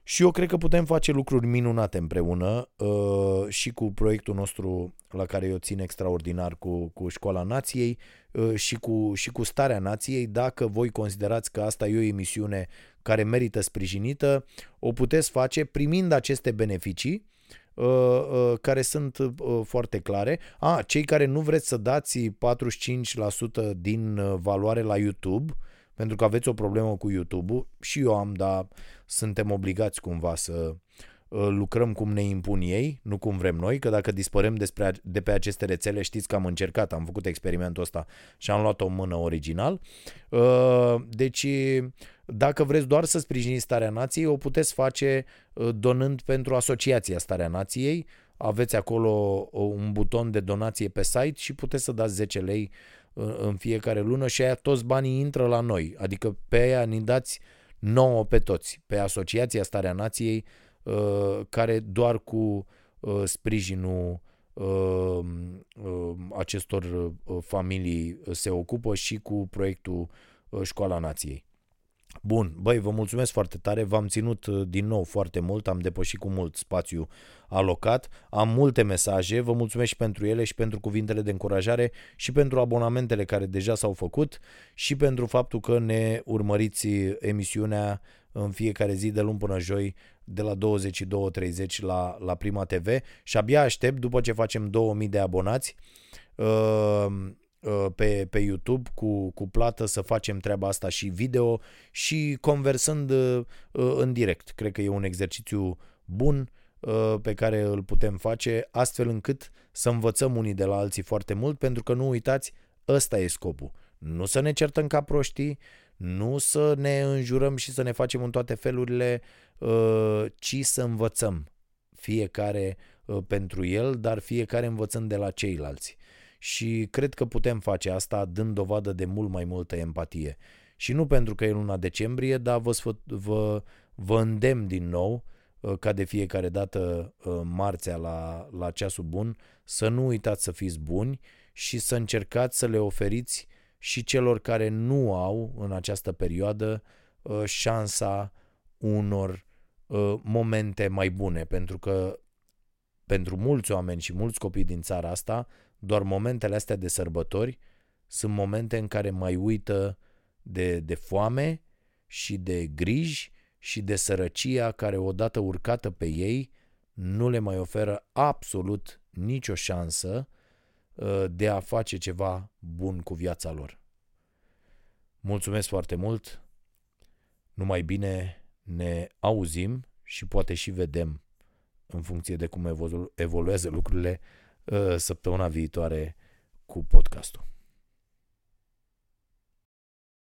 și eu cred că putem face lucruri minunate împreună uh, și cu proiectul nostru la care eu țin extraordinar cu, cu Școala Nației uh, și, cu, și cu Starea Nației. Dacă voi considerați că asta e o emisiune care merită sprijinită, o puteți face primind aceste beneficii uh, uh, care sunt uh, foarte clare. A, cei care nu vreți să dați 45% din uh, valoare la YouTube, pentru că aveți o problemă cu YouTube-ul, și eu am, dar suntem obligați cumva să uh, lucrăm cum ne impun ei, nu cum vrem noi, că dacă dispărem despre, de pe aceste rețele, știți că am încercat, am făcut experimentul ăsta și am luat o mână original. Uh, deci, dacă vreți doar să sprijiniți Starea Nației, o puteți face uh, donând pentru Asociația Starea Nației, aveți acolo un buton de donație pe site și puteți să dați 10 lei în fiecare lună și aia toți banii intră la noi, adică pe aia ne dați nouă pe toți, pe Asociația Starea Nației, uh, care doar cu uh, sprijinul uh, acestor familii se ocupă și cu proiectul Școala Nației. Bun, băi, vă mulțumesc foarte tare, v-am ținut uh, din nou foarte mult, am depășit cu mult spațiu alocat, am multe mesaje, vă mulțumesc și pentru ele și pentru cuvintele de încurajare și pentru abonamentele care deja s-au făcut și pentru faptul că ne urmăriți emisiunea în fiecare zi de luni până joi de la 22.30 la, la Prima TV și abia aștept după ce facem 2000 de abonați uh, Uh, pe, pe YouTube cu, cu plată să facem treaba asta și video și conversând uh, uh, în direct. Cred că e un exercițiu bun pe care îl putem face astfel încât să învățăm unii de la alții foarte mult pentru că nu uitați, ăsta e scopul. Nu să ne certăm ca proștii, nu să ne înjurăm și să ne facem în toate felurile, ci să învățăm fiecare pentru el, dar fiecare învățând de la ceilalți și cred că putem face asta dând dovadă de mult mai multă empatie. Și nu pentru că e luna decembrie, dar vă, sfăt, vă, vă îndemn din nou, uh, ca de fiecare dată uh, marțea la, la ceasul bun, să nu uitați să fiți buni și să încercați să le oferiți și celor care nu au în această perioadă uh, șansa unor momente mai bune, pentru că pentru mulți oameni și mulți copii din țara asta, doar momentele astea de sărbători sunt momente în care mai uită de, de foame și de griji și de sărăcia care odată urcată pe ei nu le mai oferă absolut nicio șansă uh, de a face ceva bun cu viața lor. Mulțumesc foarte mult, numai bine ne auzim și poate și vedem în funcție de cum evoluează lucrurile Uh, săptămâna viitoare cu podcastul.